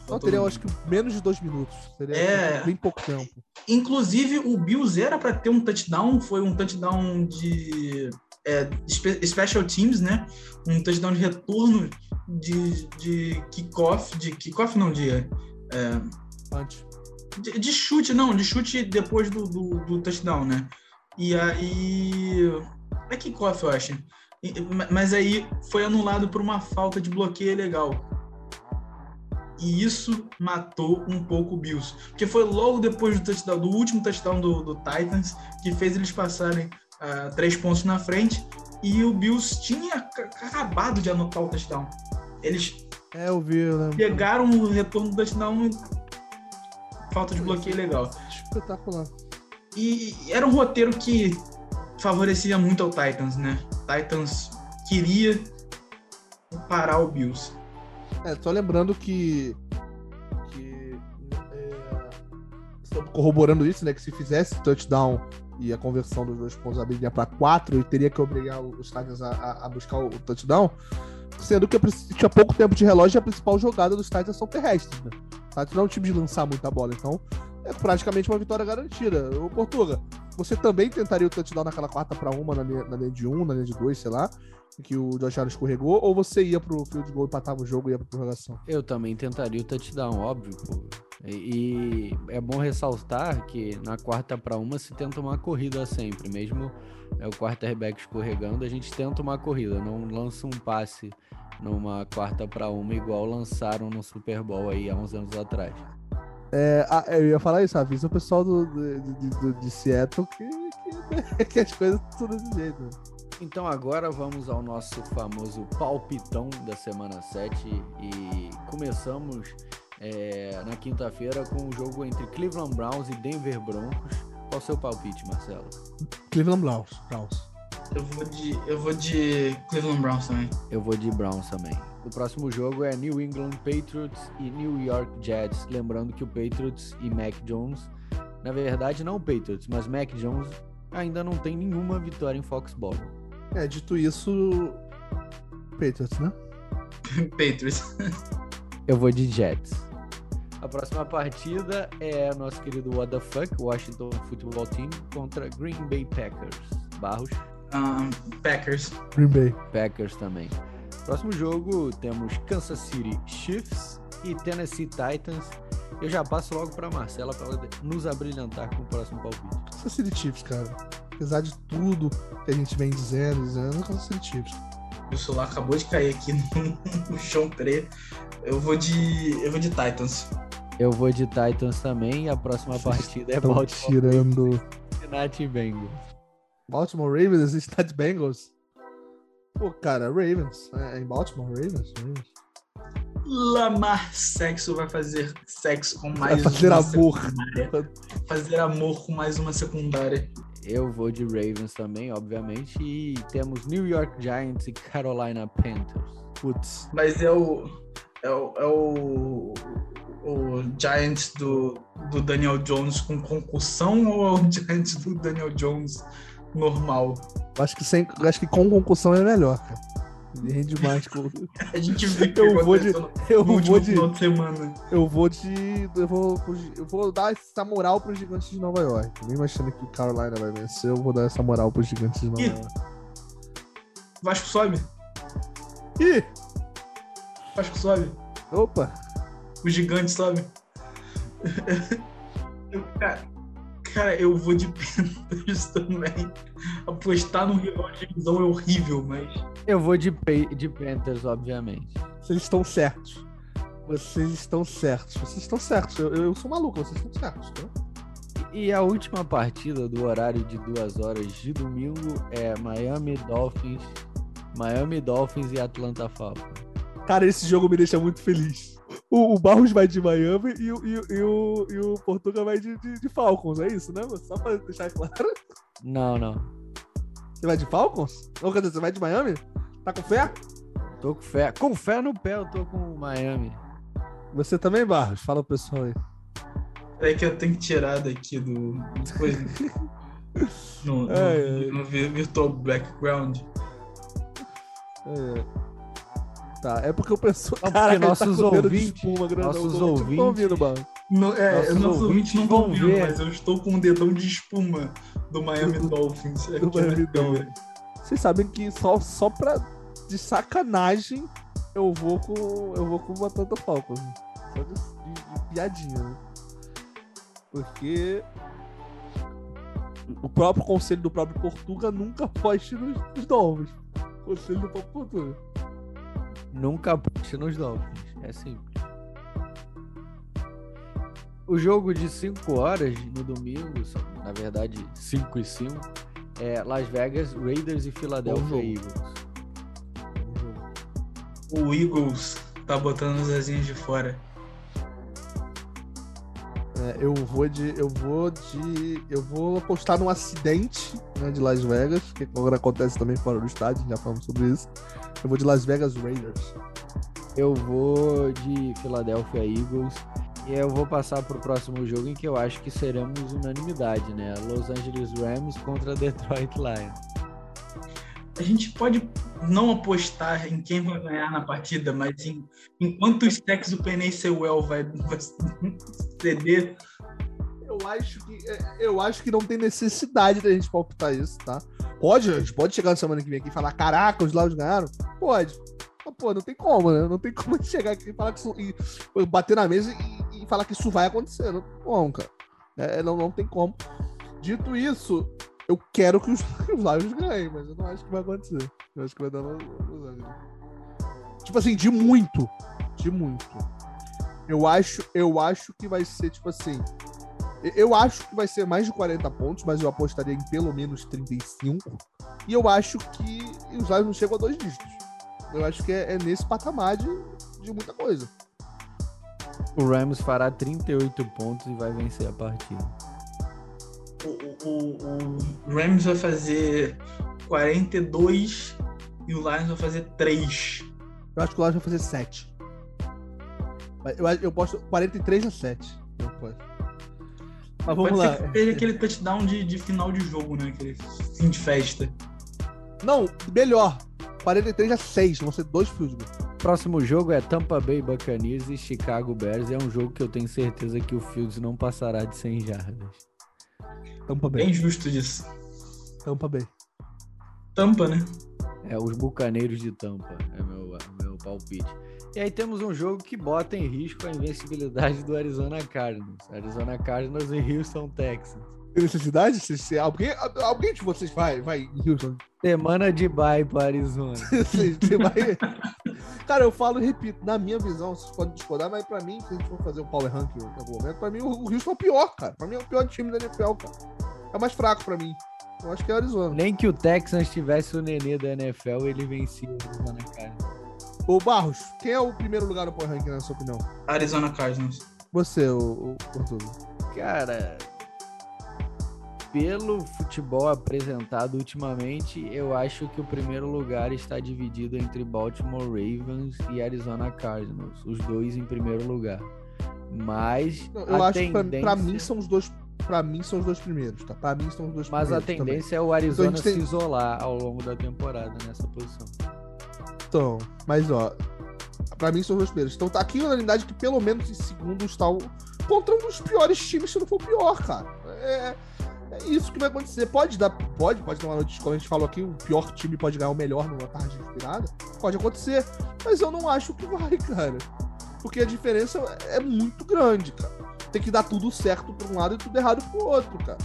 Não, teria, eu acho que menos de dois minutos. Seria é... bem pouco tempo. Inclusive, o Bills era para ter um touchdown, foi um touchdown de. É, special teams, né? Um touchdown de retorno de, de kickoff, de kickoff não, de. É, de, de, chute, não, de chute depois do, do, do touchdown, né? E aí. É kickoff, eu acho. Mas aí foi anulado por uma falta de bloqueio legal. E isso matou um pouco o Bills. Porque foi logo depois do, touchdown, do último touchdown do, do Titans que fez eles passarem uh, três pontos na frente. E o Bills tinha acabado de anotar o touchdown. Eles é, eu vi, eu pegaram o retorno do touchdown falta de bloqueio legal. Espetacular. E era um roteiro que favorecia muito ao Titans, né? Titans queria parar o Bills. É, só lembrando que. que é, corroborando isso, né? Que se fizesse touchdown e a conversão dos dois pontos abriria para quatro e teria que obrigar os Titans a, a, buscar o touchdown sendo que tinha pouco tempo de relógio e a principal jogada dos Titans são terrestres, né? O Titans não é um time de lançar muita bola, então é praticamente uma vitória garantida. Ô, Portuga, você também tentaria o touchdown naquela quarta para uma, na linha, na linha de um, na linha de dois, sei lá, que o Josh Allen escorregou, ou você ia pro field goal, empatava o jogo e ia pra prorrogação? Eu também tentaria o touchdown, óbvio, pô. E é bom ressaltar que na quarta para uma se tenta uma corrida sempre, mesmo é o quarterback escorregando, a gente tenta uma corrida, não lança um passe numa quarta para uma igual lançaram no Super Bowl aí há uns anos atrás. É, eu ia falar isso, avisa o pessoal do, de, de, de Seattle que, que, que, as coisas são desse jeito. Então agora vamos ao nosso famoso palpitão da semana 7 e começamos é, na quinta-feira com o jogo entre Cleveland Browns e Denver Broncos. Qual o seu palpite, Marcelo? Cleveland Browns. Browns. Eu vou de, eu vou de Cleveland Browns também. Eu vou de Browns também. O próximo jogo é New England Patriots e New York Jets. Lembrando que o Patriots e Mac Jones Na verdade, não o Patriots, mas Mac Jones ainda não tem nenhuma vitória em Foxborough. É, dito isso, Patriots, né? Patriots. Eu vou de Jets. A próxima partida é nosso querido What the Fuck, Washington Football Team contra Green Bay Packers. Barros. Um, Packers. Green Bay. Packers também. Próximo jogo temos Kansas City Chiefs e Tennessee Titans. Eu já passo logo para Marcela para nos abrilhantar com o próximo palpite. Kansas City Chiefs, cara. Apesar de tudo que a gente vem dizendo, dizendo, Kansas City Chiefs. Meu celular acabou de cair aqui no, no chão preto. Eu vou de. Eu vou de Titans. Eu vou de Titans também e a próxima partida é Baltimore tirando. Cincinnati Bengals. Baltimore Ravens e Cincinnati Bengals. Pô, cara, Ravens. É em Baltimore, Ravens. Ravens. Lamar Sexo vai fazer sexo com Vai mais fazer uma amor. secundária. Fazer amor com mais uma secundária. Eu vou de Ravens também, obviamente. E temos New York Giants e Carolina Panthers. Putz. Mas é o. É o. É o, o Giants do, do Daniel Jones com concussão ou é o Giants do Daniel Jones normal? Eu Acho que, sem, eu acho que com concussão é melhor, cara. Rende mais. Com... A gente viu que Eu vou de- Eu vou de. final de semana. Eu vou de. Eu vou, eu vou dar essa moral pros gigantes de Nova York. Mesmo achando que Carolina vai vencer, eu vou dar essa moral pros gigantes de Nova Ih. York. Vasco sobe. Ih! Vasco sobe. Opa! O gigante sobe. Cara, cara, eu vou de Panthers também. Apostar no rival de divisão é horrível, mas. Eu vou de, de Panthers, obviamente. Vocês estão certos. Vocês estão certos. Vocês estão certos. Eu, eu sou maluco, vocês estão certos. Tá? E a última partida do horário de duas horas de domingo é Miami Dolphins, Miami Dolphins e Atlanta Falcons. Cara, esse jogo me deixa muito feliz. O, o Barros vai de Miami e, o- e, o- e o, e o Portugal vai de, de, de Falcons, é isso, né? Só pra deixar claro. Não, não. Você vai de Falcons? Ou quer dizer, você vai de Miami? Tá com fé? Tô com fé. Com fé no pé, eu tô com o Miami. Você também, Barros? Fala pro pessoal aí. É que eu tenho que tirar daqui do. Depois. No, no, É, é. no vi- virtual background. É. Tá, é porque o pessoal. Não, porque tá nossos de ouvintes- espuma, grandão. nossos tô ouvintes- ouvindo, Barros. No, é, Nossos nossos ouvintes não vão ouvintes ver, vão ver. mas eu estou com um dedão de espuma do Miami Do- Dolphins. do aqui Miami câmera. Vocês sabem que só, só pra. De sacanagem, eu vou com. Eu vou com o Atlanta Falcons. né? Só de, de- de piadinha, né? Porque. O próprio conselho do próprio Portuga nunca aposte nos, nos Dolphins. Conselho do próprio Portuga. Nunca aposte nos Dolphins. É simples. O jogo de 5 horas no domingo, são, na verdade 5 e 5, é Las Vegas, Raiders e Philadelphia. Eagles. O Eagles tá botando as asinhas de fora. É, eu vou de. Eu vou de. Eu vou apostar num acidente né, de Las Vegas, que agora acontece também fora do estádio, já falamos sobre isso. Eu vou de Las Vegas Raiders. Eu vou de Philadelphia Eagles e eu vou passar pro próximo jogo em que eu acho que seremos unanimidade, né? Los Angeles Rams contra Detroit Lions. A gente pode não apostar em quem vai ganhar na partida, mas em, em quantos sacks o Penny Sewell vai, vai ceder. Eu acho que é, eu acho que não tem necessidade da gente palpitar isso, tá? Pode, a gente pode chegar na semana que vem aqui e falar, caraca, os Lions ganharam? Pode. Mas, pô, não tem como, né? Não tem como chegar aqui e falar que isso, e, bater na mesa e, e falar que isso vai acontecer. Não tem como, cara. É, não, não tem como. Dito isso, eu quero que os, os Lions ganhem, mas eu não acho que vai acontecer. Eu acho que vai dar Los Los Angeles. Tipo assim, de muito. De muito. Eu acho, eu acho que vai ser, tipo assim. Eu acho que vai ser mais de 40 pontos, mas eu apostaria em pelo menos 35. E eu acho que os Lions não chegam a dois dígitos. Eu acho que é, é nesse patamar de, de muita coisa. O Rams fará 38 pontos e vai vencer a partida. O, o, o- o Rams vai fazer 42 e o Lions vai fazer 3. Eu acho que o Lions vai fazer 7. Eu, eu posto 43 a 7. Eu posto. Mas vamos Pode lá. ser que seja aquele touchdown de, de final de jogo, né? Aquele fim de festa. Não, melhor. 43 a 6, vão ser dois goals. Próximo jogo é Tampa Bay Buccaneers e Chicago Bears. É um jogo que eu tenho certeza que o Fields não passará de 100 jardas. Tampa Bay. Bem justo disso. Tampa Bay. Tampa, né? É os Bucaneiros de Tampa, é meu, meu palpite. E aí temos um jogo que bota em risco a invencibilidade do Arizona Cardinals. Arizona Cardinals e Houston Texans. Tem necessidade? Se, se alguém, alguém de vocês vai, vai Houston. Semana de bye para Arizona. Você- você vai- Cara, eu falo e repito, na minha visão, vocês podem discordar, mas pra mim, se a gente for fazer o power ranking em algum momento, pra mim o o Houston é o pior, cara. Pra mim é o pior time da NFL, cara. É o mais fraco pra mim. Eu acho que é o Arizona. Nem que o Texans tivesse o nenê da NFL, ele vencia o Arizona Cardinals. Ô, Barros, quem é o primeiro lugar no power ranking, na sua opinião? Arizona Cardinals. Você, o, o Portugal. Cara, pelo futebol apresentado ultimamente, eu acho que o primeiro lugar está dividido entre Baltimore Ravens e Arizona Cardinals, os dois em primeiro lugar. Mas Eu a acho que pra, tendência, pra mim são os dois. Pra mim são os dois primeiros, tá? Pra mim são os dois mas a primeiros. também. tendência é o Arizona Então a gente se tem- isolar ao longo da temporada nessa posição. Então, mas ó, pra mim são os primeiros. Então tá aqui a unanimidade que pelo menos em segundo está o, contra um dos piores times, se não for o pior, cara. É, é isso que vai acontecer. Pode dar, pode, pode ter uma noite, como a gente falou aqui, o pior time pode ganhar o melhor numa tarde inspirada. Pode acontecer, mas eu não acho que vai, cara. Porque a diferença é muito grande, cara. Tem que dar tudo certo pra um lado e tudo errado pro outro, cara.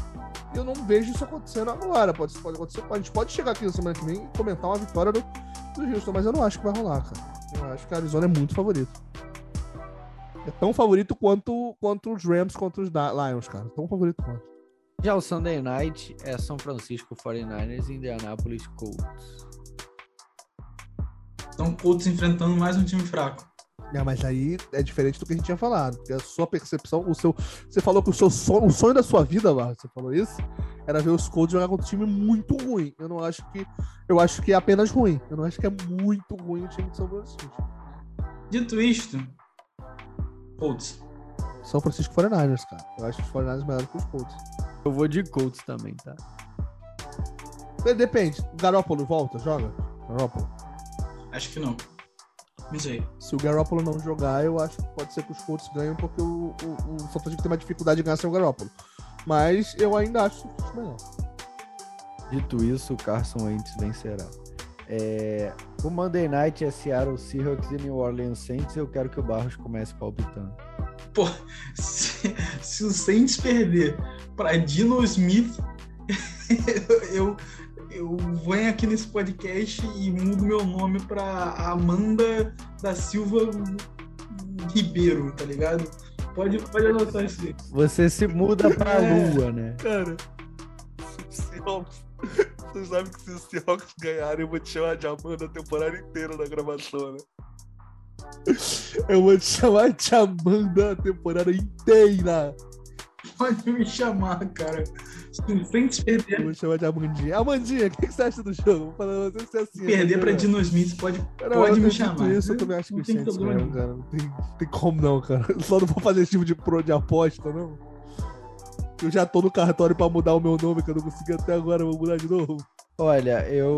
E eu não vejo isso acontecendo agora. Pode, pode acontecer, a gente pode chegar aqui na semana que vem e comentar uma vitória do, do Houston, mas eu não acho que vai rolar, cara. Eu acho que a Arizona é muito favorito. É tão favorito quanto, quanto os Rams contra os Lions, cara. Tão favorito quanto. Já o Sunday Night é São Francisco 49ers e Indianapolis Colts. Então, Colts enfrentando mais um time fraco. É, mas aí é diferente do que a gente tinha falado. Porque a sua percepção, o seu. Você falou que o seu sonho, o sonho da sua vida, Barra, você falou isso, era ver os Colts jogar contra um time muito ruim. Eu não acho que. Eu acho que é apenas ruim. Eu não acho que é muito ruim o time de São Francisco. Dito isto, Colts. São Francisco 49ers, cara. Eu acho os 49ers melhores que os Colts. Eu vou de Colts também, tá? Depende. O Garoppolo volta, joga? Garoppolo. Acho que não. Sei. Se o Garoppolo não jogar, eu acho que pode ser que os Colts ganhem, porque o, o, o São Francisco tem uma dificuldade de ganhar sem o Garoppolo. Mas eu ainda acho o Francisco melhor. Dito isso, o Carson Wentz vencerá. É, o Monday Night é Seattle Seahawks e New Orleans Saints. Eu quero que o Barros comece palpitando. Pô, se, se o Saints perder pra Dino Smith, eu, eu venho aqui nesse podcast e mudo meu nome pra Amanda da Silva Ribeiro, tá ligado? Pode, pode anotar isso aí. Você se muda pra É. lua, né? Cara. Você sabe que se os Seahawks ganharem, eu vou te chamar de Amanda a temporada inteira na gravação, né? Eu vou te chamar de Amanda a temporada inteira. Pode me chamar, cara. Se o Saints Eu perder, vou te chamar de Amandinha. Amandinha, o que que você acha do jogo? Vou falar pra você se é assim. perder pra Amandinha. Dino Smith, pode, Cara, pode me chamar. Isso, eu também acho que tem problema ganham, cara. Não tem, não tem como não, cara. Só não vou fazer esse tipo de pro de aposta, não. Eu já tô no cartório pra mudar o meu nome, que eu não consegui até agora, vou mudar de novo. Olha, eu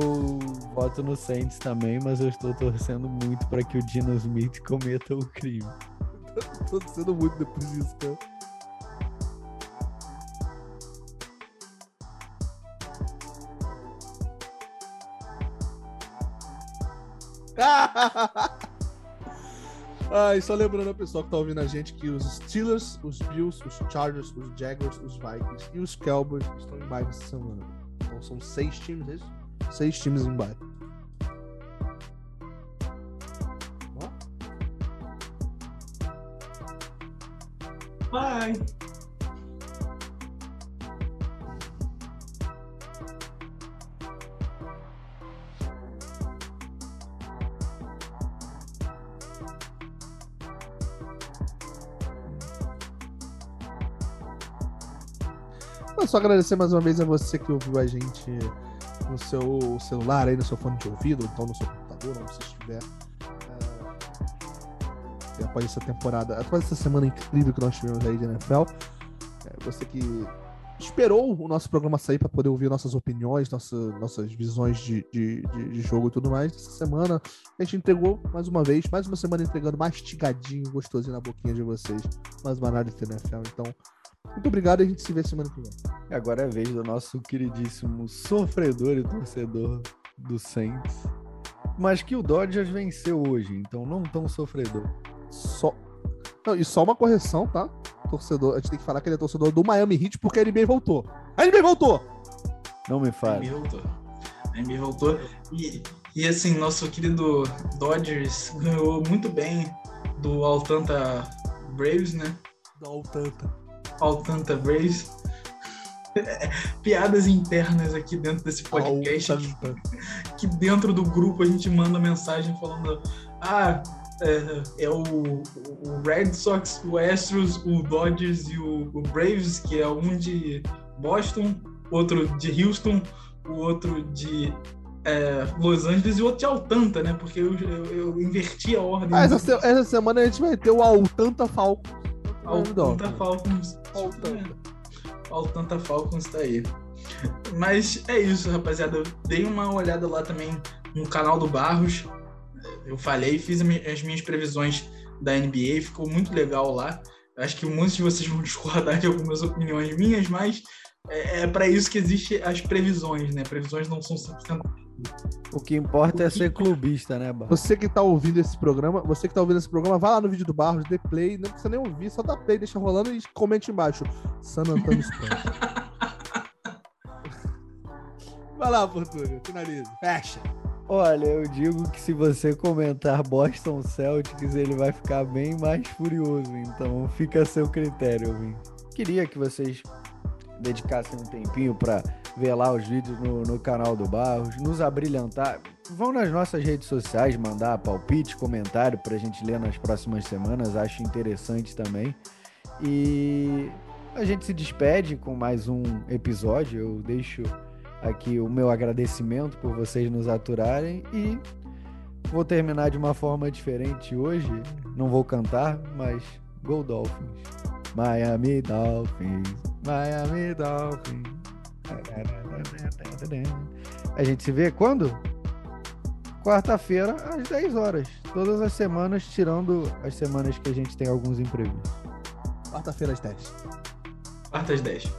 voto no Saints também, mas eu estou torcendo muito para que o Dino Smith cometa o crime. Tô sendo muito depois disso, cara. Ai, só lembrando ao pessoal que tá ouvindo a gente que os Steelers, os Bills, os Chargers, os Jaguars, os Vikings e os Cowboys estão em bye essa semana. Então são seis times, é isso? Seis times em bye. Ó, só agradecer mais uma vez a você que ouviu a gente no seu celular, aí no seu fone de ouvido, ou então no seu computador, onde você estiver. É, após essa temporada, após essa semana incrível que nós tivemos aí de NFL. É, você que esperou o nosso programa sair para poder ouvir nossas opiniões, nossa, nossas visões de, de, de, de, jogo e tudo mais. Essa semana a gente entregou mais uma vez, mais uma semana entregando mastigadinho, gostosinho na boquinha de vocês, mais uma análise do NFL. Então, muito obrigado e a gente se vê semana que vem. Agora é a vez do nosso queridíssimo sofredor e torcedor do Saints. Mas que o Dodgers venceu hoje, então não tão sofredor. Só. Não, e só uma correção, tá? torcedor. A gente tem que falar que ele é torcedor do Miami Heat porque a NBA voltou. A NBA voltou! Não me fale. A NBA voltou. A NBA voltou. E, e assim, nosso querido Dodgers ganhou muito bem do Altanta Braves, né? Do Altanta. Altanta Braves. Piadas internas aqui dentro desse podcast. Que dentro do grupo a gente manda mensagem falando: Ah, é, é o, o, Red Sox, o Astros, o Dodgers e o, o, Braves, que é um de Boston, outro de Houston, o outro de é, Los Angeles e o outro de Altanta, né? Porque eu, eu, eu inverti a ordem. Ah, essa, se, essa, semana a gente vai ter o Altanta Falcons. Altanta Falcons. Altanta. Altanta Falcons tá aí. Mas é isso, rapaziada. Dei uma olhada lá também no canal do Barros eu falei, fiz as minhas previsões da NBA, ficou muito legal lá. Acho que muitos de vocês vão discordar de algumas opiniões minhas, mas é, é para isso que existem as previsões, né? Previsões não são 100%. O que importa o é ser clubista, né, Barros? Você que tá ouvindo esse programa, você que tá ouvindo esse programa, vai lá no vídeo do Barros, dê play, não precisa nem ouvir, só dá play, deixa rolando e comente embaixo. San Antônio Spurs. vai lá, Fortuna, finaliza. Fecha. Olha, eu digo que se você comentar Boston Celtics, ele vai ficar bem mais furioso. Então fica a seu critério, Vim. Queria que vocês dedicassem um tempinho para ver lá os vídeos no, no, canal do Barros, nos abrilhantar. Vão nas nossas redes sociais mandar palpite, comentário para a gente ler nas próximas semanas. Acho interessante também. E a gente se despede com mais um episódio. Eu deixo aqui o meu agradecimento por vocês nos aturarem e vou terminar de uma forma diferente hoje. Não vou cantar, mas Go Dolphins. Miami Dolphins, Miami Dolphins. A gente se vê quando? Quarta-feira, às 10 horas. Todas as semanas, tirando as semanas que a gente tem alguns empregos. Quarta-feira às 10. Quarta às 10.